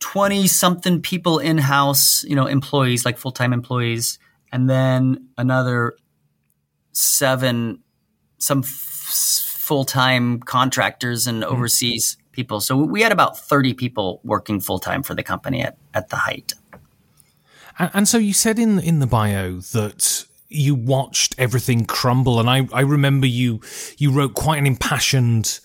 twenty something people in house, you know, employees like full time employees, and then another seven some f- full time contractors and mm-hmm. overseas people. So we had about thirty people working full time for the company at at the height. And, and so you said in in the bio that you watched everything crumble, and I I remember you you wrote quite an impassioned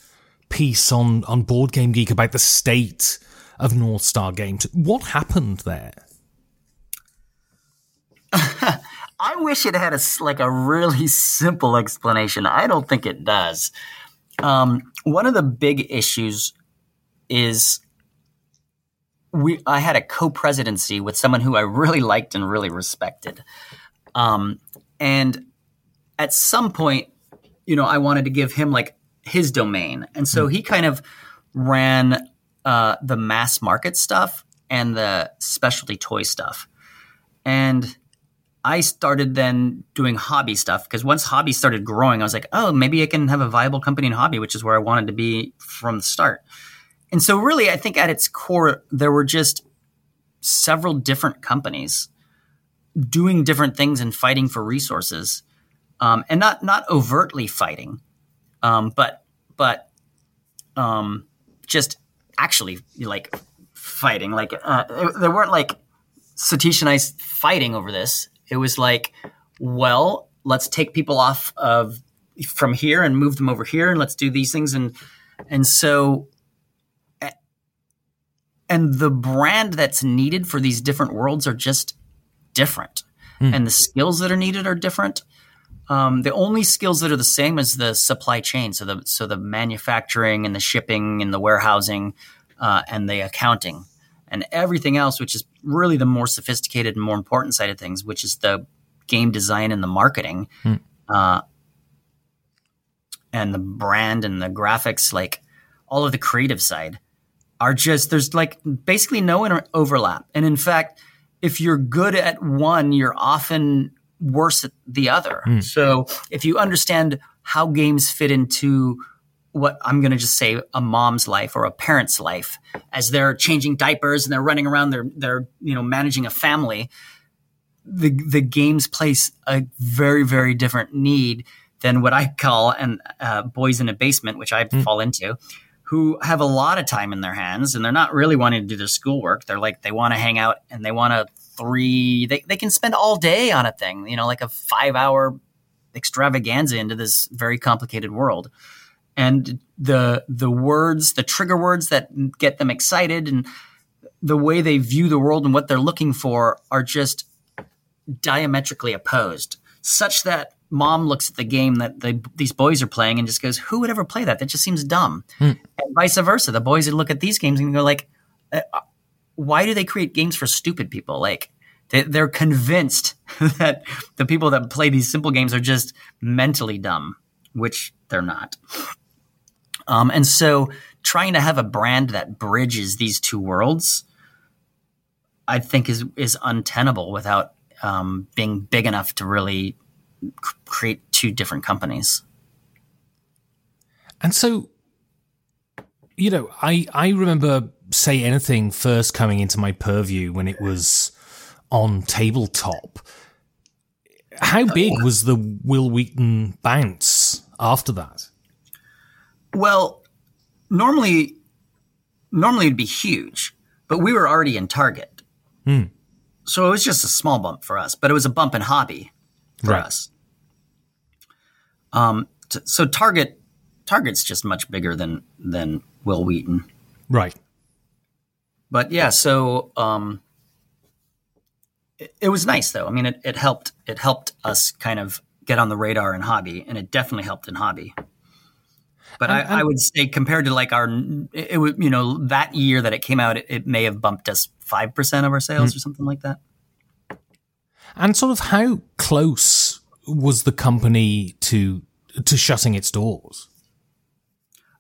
piece on on Board Game Geek about the state of North Star Games. What happened there? I wish it had a like a really simple explanation. I don't think it does. Um, one of the big issues is we. I had a co-presidency with someone who I really liked and really respected, um, and at some point, you know, I wanted to give him like his domain, and so he kind of ran uh, the mass market stuff and the specialty toy stuff, and I started then doing hobby stuff because once hobby started growing, I was like, oh, maybe I can have a viable company in hobby, which is where I wanted to be from the start. And so, really, I think at its core, there were just several different companies doing different things and fighting for resources, um, and not not overtly fighting, um, but but um, just actually like fighting. Like uh, there weren't like Satish and I fighting over this. It was like, well, let's take people off of from here and move them over here, and let's do these things. And And so, and the brand that's needed for these different worlds are just different. Hmm. And the skills that are needed are different. Um, the only skills that are the same is the supply chain. So the so the manufacturing and the shipping and the warehousing uh, and the accounting and everything else, which is really the more sophisticated and more important side of things, which is the game design and the marketing, Hmm. uh, and the brand and the graphics, like all of the creative side, are just there's like basically no inter- overlap. And in fact, if you're good at one, you're often worse at the other. Hmm. So if you understand how games fit into what I'm going to just say a mom's life or a parent's life as they're changing diapers and they're running around, they're, they're, you know, managing a family. The, the games place a very, very different need than what I call and uh, boys in a basement, which I fall into, who have a lot of time in their hands and they're not really wanting to do their schoolwork. They're like, they want to hang out and they want to three, they, they can spend all day on a thing, you know, like a five hour extravaganza into this very complicated world. And the, the words, the trigger words that get them excited and the way they view the world and what they're looking for are just diametrically opposed, such that mom looks at the game that the, these boys are playing and just goes, "Who would ever play that? That just seems dumb." And vice versa, the boys would look at these games and go, "Like, uh, why do they create games for stupid people? Like, they, they're convinced that the people that play these simple games are just mentally dumb, which they're not." Um, and so, trying to have a brand that bridges these two worlds, I think, is is untenable without um, being big enough to really c- create two different companies. And so, you know, I I remember say anything first coming into my purview when it was on tabletop. How big was the Wil Wheaton bounce after that? Well, normally, normally it'd be huge, but we were already in Target, Hmm. so it was just a small bump for us. But it was a bump in hobby for Right. us. Um, t- so Target, Target's just much bigger than than Wil Wheaton. Right. But yeah, so um, it, it was nice though. I mean, it, it helped. It helped us kind of get on the radar in hobby, and it definitely helped in hobby. But I, I would say compared to like our, it, would you know that year that it came out, it, it may have bumped us five percent of our sales Hmm. or something like that. And sort of how close was the company to to shutting its doors?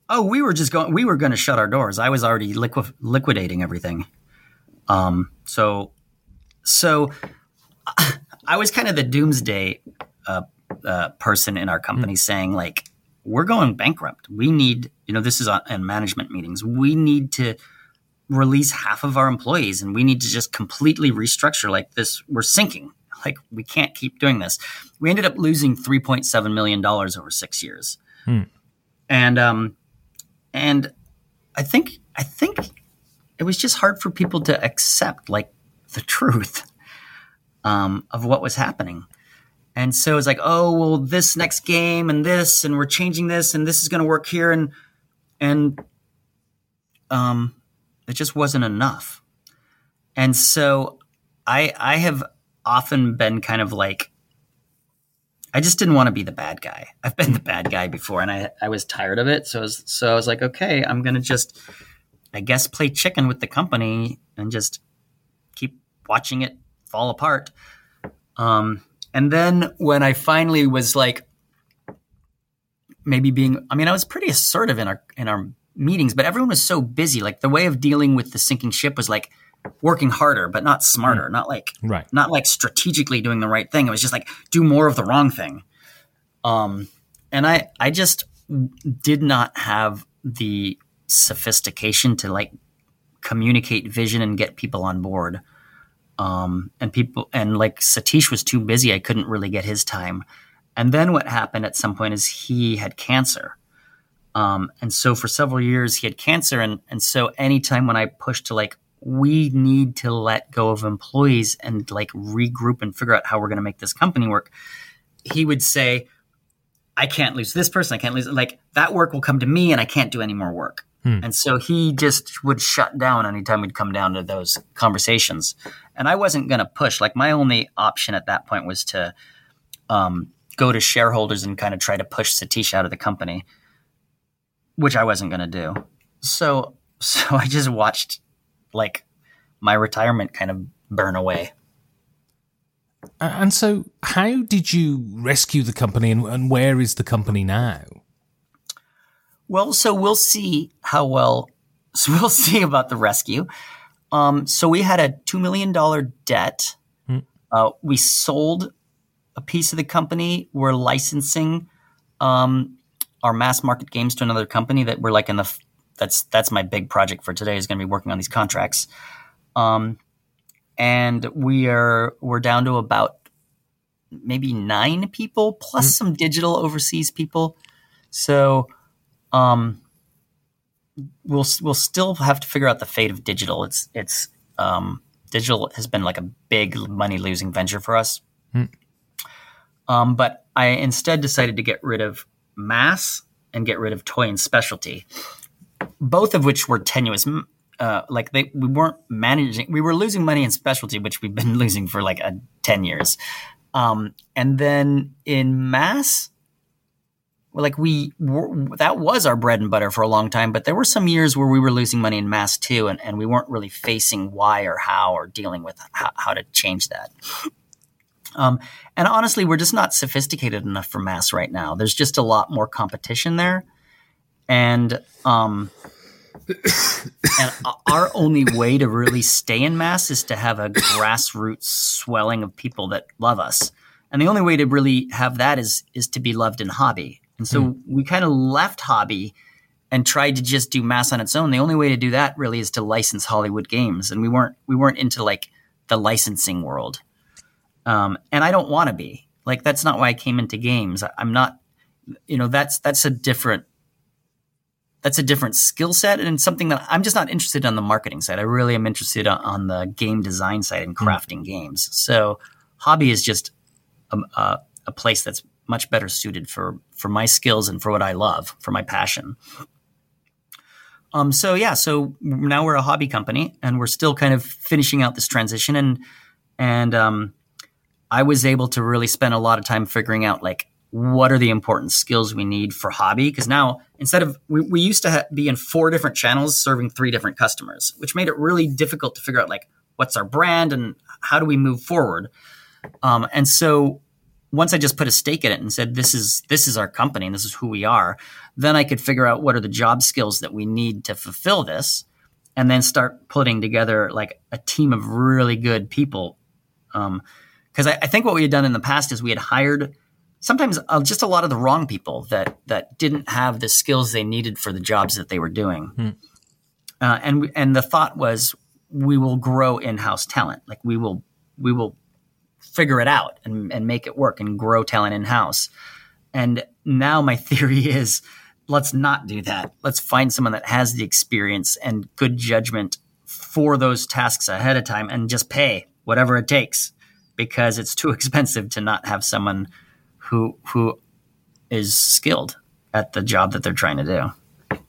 Oh, we were just going. We were going to shut our doors. I was already liqui- liquidating everything. Um. So, so I was kind of the doomsday uh, uh, person in our company, saying like, "We're going bankrupt. We need, you know, this is on in management meetings. We need to release half of our employees, and we need to just completely restructure. Like this, we're sinking. Like we can't keep doing this. We ended up losing three point seven million dollars over six years." Hmm. and um, and I think I think it was just hard for people to accept like the truth um, of what was happening. And so it's like, oh well, this next game and this, and we're changing this, and this is going to work here, and and um, it just wasn't enough. And so I I have often been kind of like I just didn't want to be the bad guy. I've been the bad guy before, and I I was tired of it. So I was, so I was like, okay, I'm gonna just, I guess, play chicken with the company and just keep watching it fall apart. Um, and then when I finally was like, maybe being, I mean, I was pretty assertive in our in our meetings, but everyone was so busy. Like the way of dealing with the sinking ship was like working harder, but not smarter, not like Right. not like strategically doing the right thing. It was just like do more of the wrong thing. Um, and I I just did not have the sophistication to like communicate vision and get people on board. Um, and people and like Satish was too busy. I couldn't really get his time. And then what happened at some point is he had cancer. Um, and so for several years he had cancer. And, and so anytime when I pushed to like, we need to let go of employees and like regroup and figure out how we're going to make this company work, he would say, I can't lose this person. I can't lose like that work will come to me, and I can't do any more work. Hmm. And so he just would shut down anytime we'd come down to those conversations. And I wasn't going to push. Like my only option at that point was to um, go to shareholders and kind of try to push Satish out of the company, which I wasn't going to do. So so I just watched like my retirement kind of burn away. And so, how did you rescue the company, and, and where is the company now? Well, so we'll see how well. So we'll see about the rescue. Um, so we had a two million dollar debt. Hmm. Uh, we sold a piece of the company. We're licensing um, our mass market games to another company that we're like in the. That's that's my big project for today. Is going to be working on these contracts, um, and we are we're down to about maybe nine people plus some digital overseas people. So um, we'll we'll still have to figure out the fate of digital. It's it's um, digital has been like a big money losing venture for us. Hmm. Um, but I instead decided to get rid of mass and get rid of toy and specialty, both of which were tenuous. Uh, like they, we weren't managing. We were losing money in specialty, which we've been losing for like a ten years. Um, and then in mass, like we were, that was our bread and butter for a long time but there were some years where we were losing money in mass too and, and we weren't really facing why or how or dealing with how, how to change that um, and honestly we're just not sophisticated enough for mass right now there's just a lot more competition there and um, and our only way to really stay in mass is to have a grassroots swelling of people that love us and the only way to really have that is is to be loved in hobby and so we kind of left hobby and tried to just do mass on its own. The only way to do that really is to license Hollywood games, and we weren't we weren't into like the licensing world. Um, and I don't want to be like that's not why I came into games. I, I'm not, you know, that's that's a different that's a different skill set and something that I'm just not interested on the marketing side. I really am interested on, the game design side and crafting games. So hobby is just a, a, a place that's much better suited for for my skills and for what I love, for my passion. Um, so yeah, so now we're a hobby company, and we're still kind of finishing out this transition, and and um, I was able to really spend a lot of time figuring out like what are the important skills we need for hobby because now instead of we, we used to ha- be in four different channels serving three different customers which made it really difficult to figure out like what's our brand and how do we move forward um, and so once I just put a stake in it and said this is this is our company and this is who we are, then I could figure out what are the job skills that we need to fulfill this, and then start putting together like a team of really good people. Because I, I think what we had done in the past is we had hired sometimes uh, just a lot of the wrong people that that didn't have the skills they needed for the jobs that they were doing. Uh, and and the thought was we will grow in-house talent. Like we will we will figure it out and, and make it work and grow talent in house. And now my theory is let's not do that. Let's find someone that has the experience and good judgment for those tasks ahead of time and just pay whatever it takes because it's too expensive to not have someone who who is skilled at the job that they're trying to do.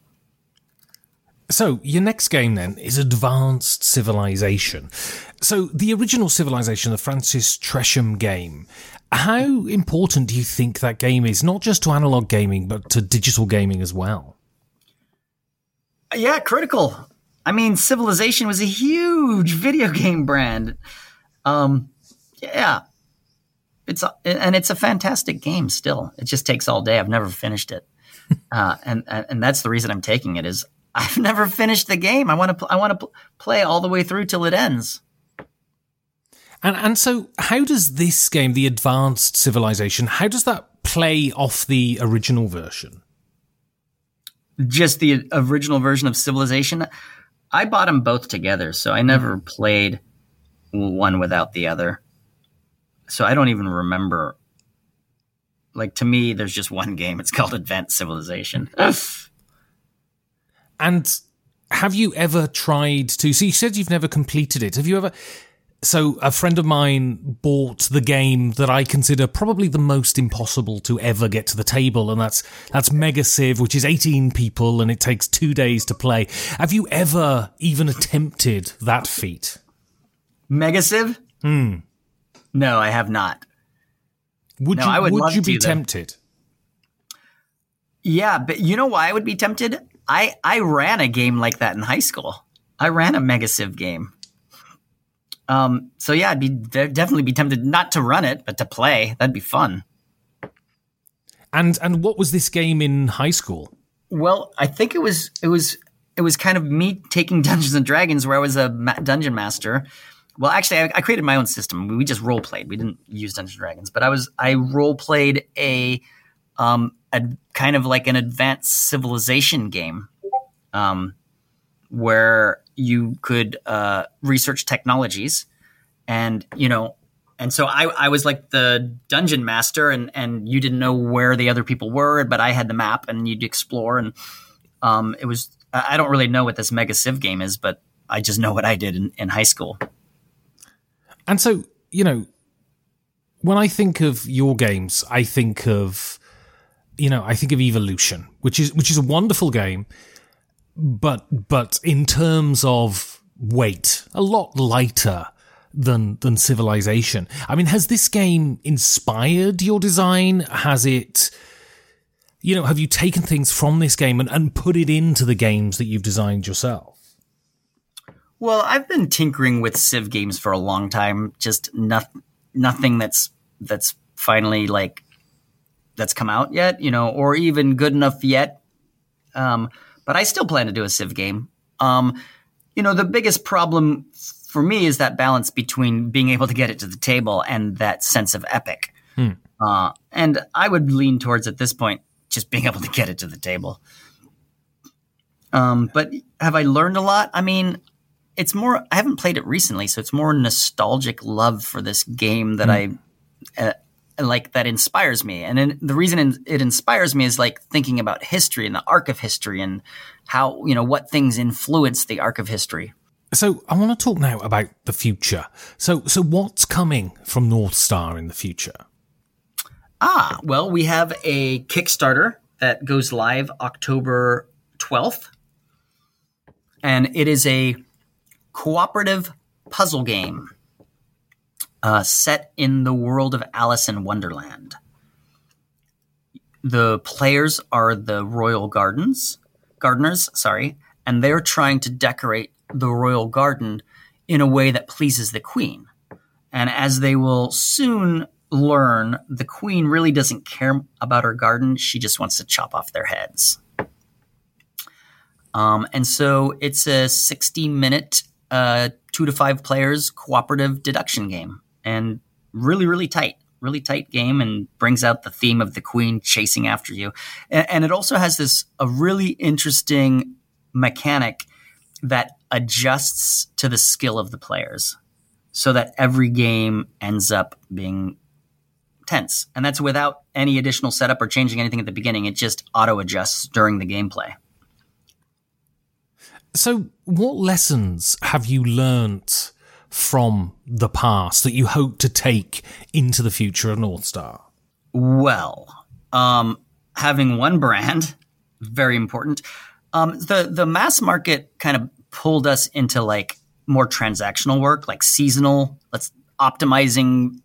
So, your next game then is Advanced Civilization. So, the original Civilization, the Francis Tresham game, how important do you think that game is, not just to analog gaming, but to digital gaming as well? Yeah, critical. I mean, Civilization was a huge video game brand. Um, yeah, it's a, and it's a fantastic game. Still, it just takes all day. I've never finished it, uh, and, and that's the reason I'm taking it. Is I've never finished the game. I want to pl- I want to pl- play all the way through till it ends. And and so, how does this game, the Advanced Civilization, how does that play off the original version? Just the original version of Civilization. I bought them both together, so I never played one without the other. So I don't even remember. Like to me, there's just one game. It's called Advanced Civilization. And have you ever tried to? So you said you've never completed it. Have you ever? So a friend of mine bought the game that I consider probably the most impossible to ever get to the table, and that's that's Mega Civ, which is 18 people and it takes two days to play. Have you ever even attempted that feat? Mega Civ? Hmm. No, I have not. Would No, you would would you be to, tempted? Yeah, but you know why I would be tempted? I I ran a game like that in high school. I ran a Mega Civ game. Um, so yeah, I'd be de- definitely be tempted not to run it, but to play. That'd be fun. And and what was this game in high school? Well, I think it was it was it was kind of me taking Dungeons and Dragons, where I was a ma- dungeon master. Well, actually, I, I created my own system. We just role played. We didn't use Dungeons and Dragons, but I was I role played a um a kind of like an advanced civilization game, um, where you could uh, research technologies, and you know, and so I I was like the dungeon master, and and you didn't know where the other people were, but I had the map, and you'd explore, and um, it was I don't really know what this Mega Civ game is, but I just know what I did in, in high school. And so, you know, when I think of your games, I think of you know, I think of Evolution, which is which is a wonderful game, but but in terms of weight, a lot lighter than than Civilization. I mean, has this game inspired your design? Has it you know, have you taken things from this game and, and put it into the games that you've designed yourself? Well, I've been tinkering with Civ games for a long time. Just noth- nothing that's that's finally like that's come out yet, you know, or even good enough yet. Um, but I still plan to do a Civ game. Um, you know, the biggest problem for me is that balance between being able to get it to the table and that sense of epic. Hmm. Uh, and I would lean towards at this point just being able to get it to the table. Um, but have I learned a lot? I mean, it's more. I haven't played it recently, so it's more nostalgic love for this game that I uh, like. That inspires me, and then the reason it inspires me is like thinking about history and the arc of history and how you know what things influence the arc of history. So I want to talk now about the future. So so what's coming from North Star in the future? Ah, well, we have a Kickstarter that goes live October 12th. And it is a cooperative puzzle game uh, set in the world of Alice in Wonderland. The players are the royal gardens, gardeners, sorry, and they're trying to decorate the royal garden in a way that pleases the queen. And as they will soon learn, the queen really doesn't care about her garden. She just wants to chop off their heads. Um, and so it's a 60 minute, uh, two to five players cooperative deduction game. And really, really tight, really tight game and brings out the theme of the queen chasing after you. And, and it also has this, a really interesting mechanic that adjusts to the skill of the players so that every game ends up being tense. And that's without any additional setup or changing anything at the beginning. It just auto adjusts during the gameplay. So what lessons have you learnt from the past that you hope to take into the future of North Star? Well, um, having one brand, very important. Um, the the mass market kind of pulled us into like more transactional work, like seasonal. Let's optimizing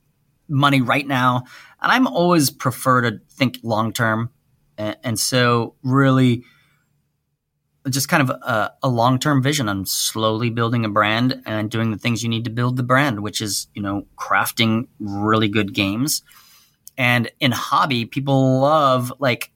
money right now, and I'm always prefer to think long term, and, and so really just kind of a, a long term vision on slowly building a brand and doing the things you need to build the brand, which is you know crafting really good games. And in hobby, people love like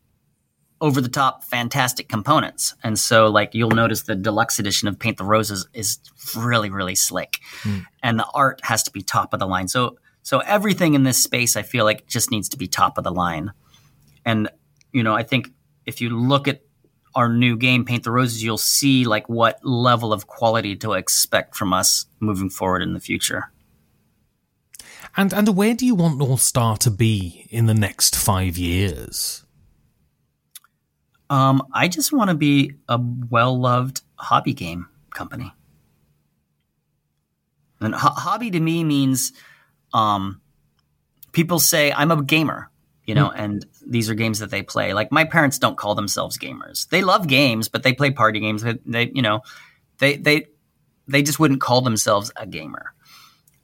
over the top, fantastic components. And so, like, you'll notice the deluxe edition of Paint the Roses is really, really slick, hmm. and the art has to be top of the line. So, so everything in this space, I feel like, just needs to be top of the line. And you know, I think if you look at our new game, Paint the Roses, you'll see like what level of quality to expect from us moving forward in the future. And and where do you want North Star to be in the next five years? Um, I just want to be a well loved hobby game company. And ho- hobby to me means um, people say I'm a gamer, you know, and these are games that they play. Like my parents don't call themselves gamers. They love games, but they play party games. They, you know, they they they just wouldn't call themselves a gamer.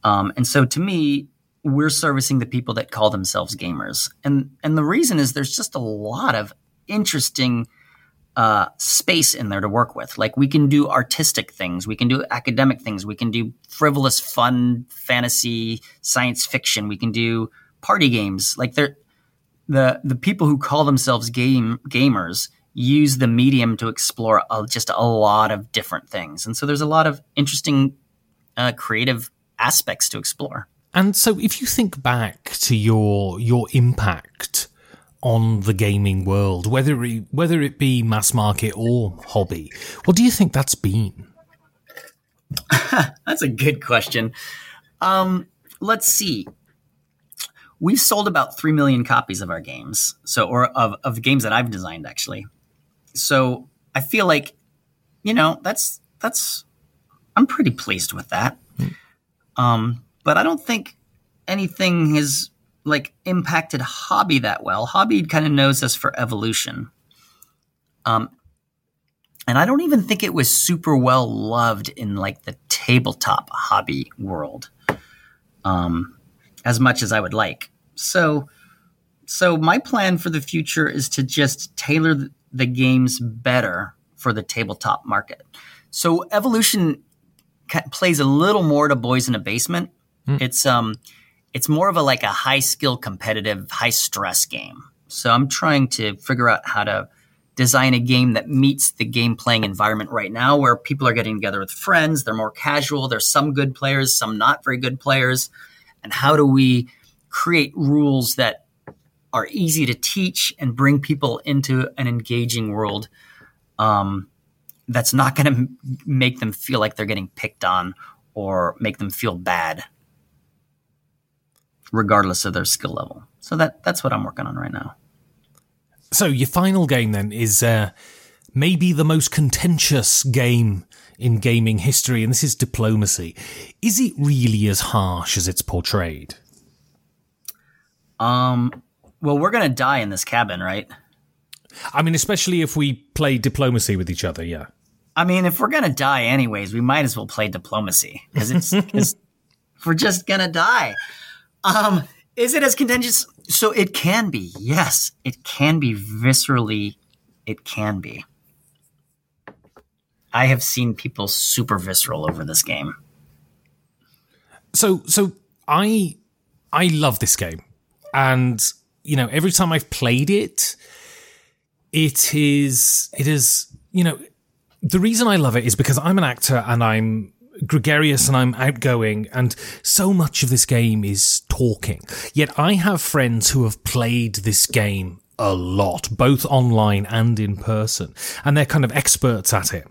Um, and so to me, we're servicing the people that call themselves gamers. And and the reason is there's just a lot of interesting uh, space in there to work with. Like we can do artistic things, we can do academic things, we can do frivolous, fun, fantasy, science fiction. We can do party games. Like they're the the people who call themselves game gamers use the medium to explore a, just a lot of different things, and so there's a lot of interesting, uh, creative aspects to explore. And so, if you think back to your your impact on the gaming world, whether it, whether it be mass market or hobby, what do you think that's been? that's a good question. Um, let's see. We've sold about three million copies of our games, so or of of games that I've designed actually. So I feel like, you know, that's that's I'm pretty pleased with that. Um, but I don't think anything has like impacted hobby that well. Hobby kind of knows us for evolution. Um, and I don't even think it was super well loved in like the tabletop hobby world, um, as much as I would like. So, so my plan for the future is to just tailor the games better for the tabletop market. So evolution plays a little more to boys in a basement. Mm. It's um, it's more of a like a high skill competitive, high stress game. So I'm trying to figure out how to design a game that meets the game playing environment right now where people are getting together with friends, they're more casual, there's some good players, some not very good players. And how do we create rules that are easy to teach and bring people into an engaging world um, that's not going to make them feel like they're getting picked on or make them feel bad regardless of their skill level. So that that's what I'm working on right now. So your final game then is uh, maybe the most contentious game in gaming history, and this is diplomacy. Is it really as harsh as it's portrayed? Um. Well, we're gonna die in this cabin, right? I mean, especially if we play diplomacy with each other. Yeah. I mean, if we're gonna die anyways, we might as well play diplomacy because it's we're just gonna die. Um, is it as contentious? So it can be. Yes, it can be viscerally. It can be. I have seen people super visceral over this game. So, so I, I love this game, and you know, every time I've played it, it is, it is, you know, the reason I love it is because I'm an actor and I'm gregarious and I'm outgoing, and so much of this game is talking. Yet I have friends who have played this game a lot, both online and in person, and they're kind of experts at it.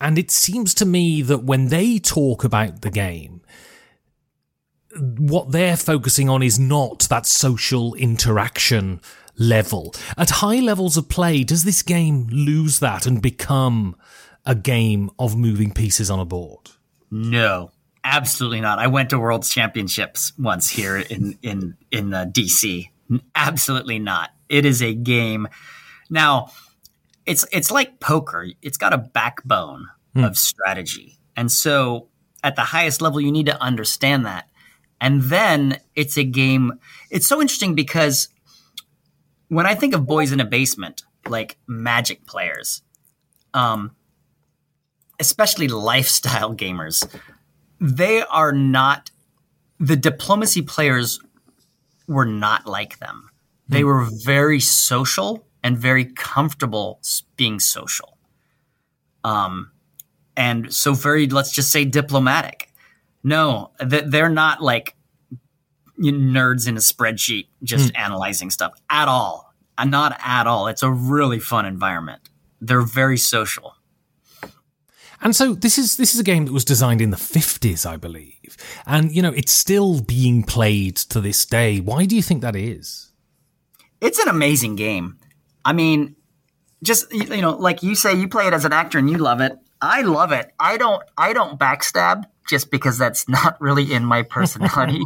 And it seems to me that when they talk about the game, what they're focusing on is not that social interaction level. At high levels of play, does this game lose that and become a game of moving pieces on a board? No, absolutely not. I went to World Championships once here in in in uh, DC. Absolutely not. It is a game. Now, it's it's like poker. It's got a backbone hmm. of strategy, and so at the highest level, you need to understand that. And then it's a game. It's so interesting because when I think of boys in a basement, like Magic players, um, especially lifestyle gamers, they are not the diplomacy players were not like them. They hmm. were very social and very comfortable being social. Um, and so very, let's just say diplomatic. No, they're not like nerds in a spreadsheet just mm. analyzing stuff at all. Not at all. It's a really fun environment. They're very social. And so this is this is a game that was designed in the 50s, I believe. And you know, it's still being played to this day. Why do you think that is? It's an amazing game. I mean, just you know, like you say you play it as an actor and you love it. I love it. I don't I don't backstab just because that's not really in my personality.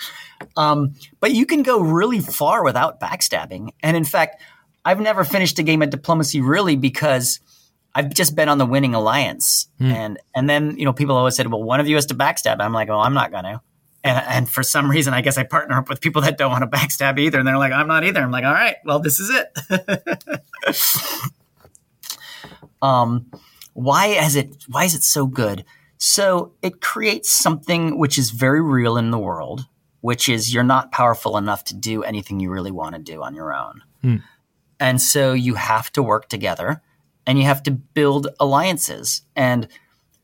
um, but you can go really far without backstabbing. And in fact, I've never finished a game of diplomacy really because I've just been on the winning alliance. Hmm. And and then, you know, people always said, Well, one of you has to backstab. I'm like, well, I'm not gonna. And, and for some reason, I guess I partner up with people that don't want to backstab either. And they're like, I'm not either. I'm like, all right, well, this is it. um, why is it why is it so good? So it creates something which is very real in the world, which is you're not powerful enough to do anything you really want to do on your own. Hmm. And so you have to work together and you have to build alliances. And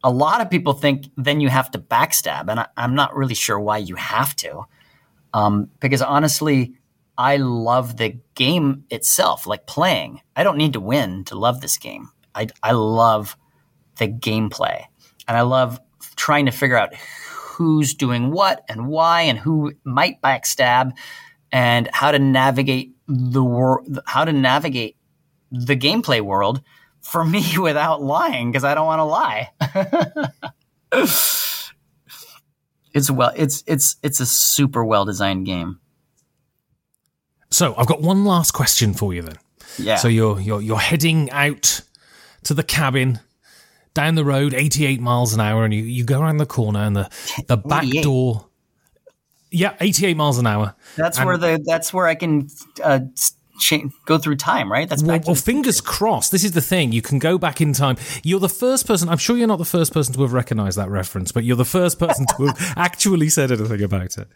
a lot of people think then you have to backstab. And I, I'm not really sure why you have to. Um, because honestly, I love the game itself, like playing. I don't need to win to love this game. I, I love the gameplay. And I love trying to figure out who's doing what and why and who might backstab and how to navigate the world, how to navigate the gameplay world for me without lying because I don't want to lie. it's well, it's it's it's a super well designed game. So I've got one last question for you then. Yeah. So you're you're you're heading out to the cabin down the road, 88 miles an hour, and you, you go around the corner and the the back 88. door. Yeah, 88 miles an hour. That's And- where the that's where I can uh, cha- go through time, right? That's Well, well, fingers crossed. This is the thing. You can go back in time. You're the first person. I'm sure you're not the first person to have recognized that reference, but you're the first person to have actually said anything about it.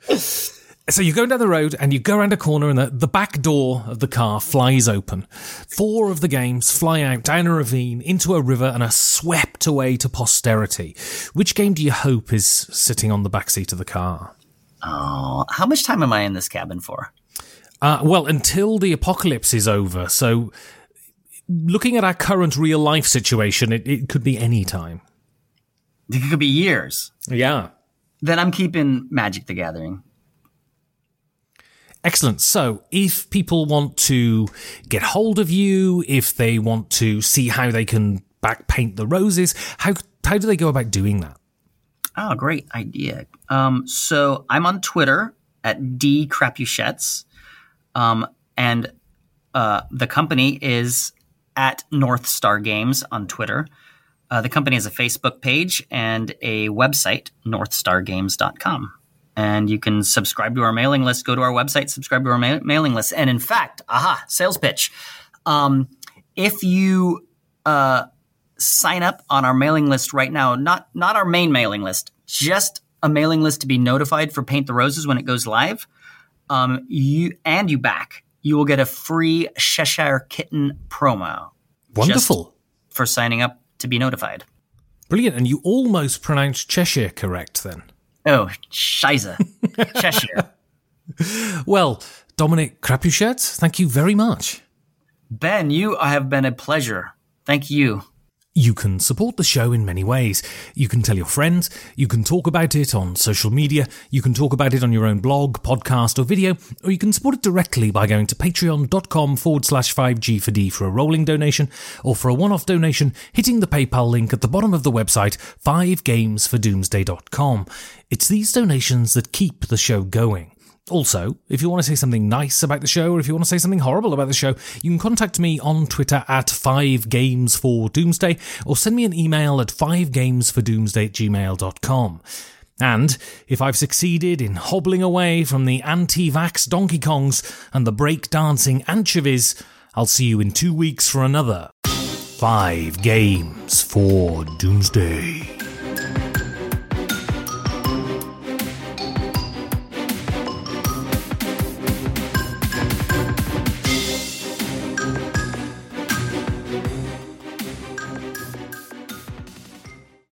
So you're going down the road and you go around a corner and the, the back door of the car flies open. Four of the games fly out down a ravine into a river and are swept away to posterity. Which game do you hope is sitting on the back seat of the car? Oh, how much time am I in this cabin for? Uh, well, until the apocalypse is over. So, looking at our current real life situation, it, it could be any time. It could be years. Yeah. Then I'm keeping Magic the Gathering. Excellent. So, if people want to get hold of you, if they want to see how they can back paint the roses, how how do they go about doing that? Oh, great idea. Um, so I'm on Twitter at D Crapuchettes. Um, and uh, the company is at North Star Games on Twitter. Uh, the company has a Facebook page and a website, northstargames.com. And you can subscribe to our mailing list. Go to our website, subscribe to our ma- mailing list. And in fact, aha, sales pitch. Um, if you uh, sign up on our mailing list right now, not not our main mailing list, just a mailing list to be notified for Paint the Roses when it goes live. Um, you and you back, you will get a free Cheshire Kitten promo. Wonderful. for signing up to be notified. Brilliant. And you almost pronounced Cheshire correct then. Oh, Shiza. Cheshire. Well, Dominic Crapuchettes, thank you very much. Ben, you have been a pleasure. Thank you. You can support the show in many ways. You can tell your friends, you can talk about it on social media, you can talk about it on your own blog, podcast, or video, or you can support it directly by going to patreon.com forward slash 5G for D for a rolling donation, or for a one off donation, hitting the PayPal link at the bottom of the website, 5gamesfordoomsday.com. It's these donations that keep the show going. Also, if you want to say something nice about the show, or if you want to say something horrible about the show, you can contact me on Twitter at 5games for doomsday or send me an email at 5gamesfordoomsday at gmail.com. And if I've succeeded in hobbling away from the anti-vax Donkey Kongs and the break-dancing anchovies, I'll see you in two weeks for another 5 Games for Doomsday.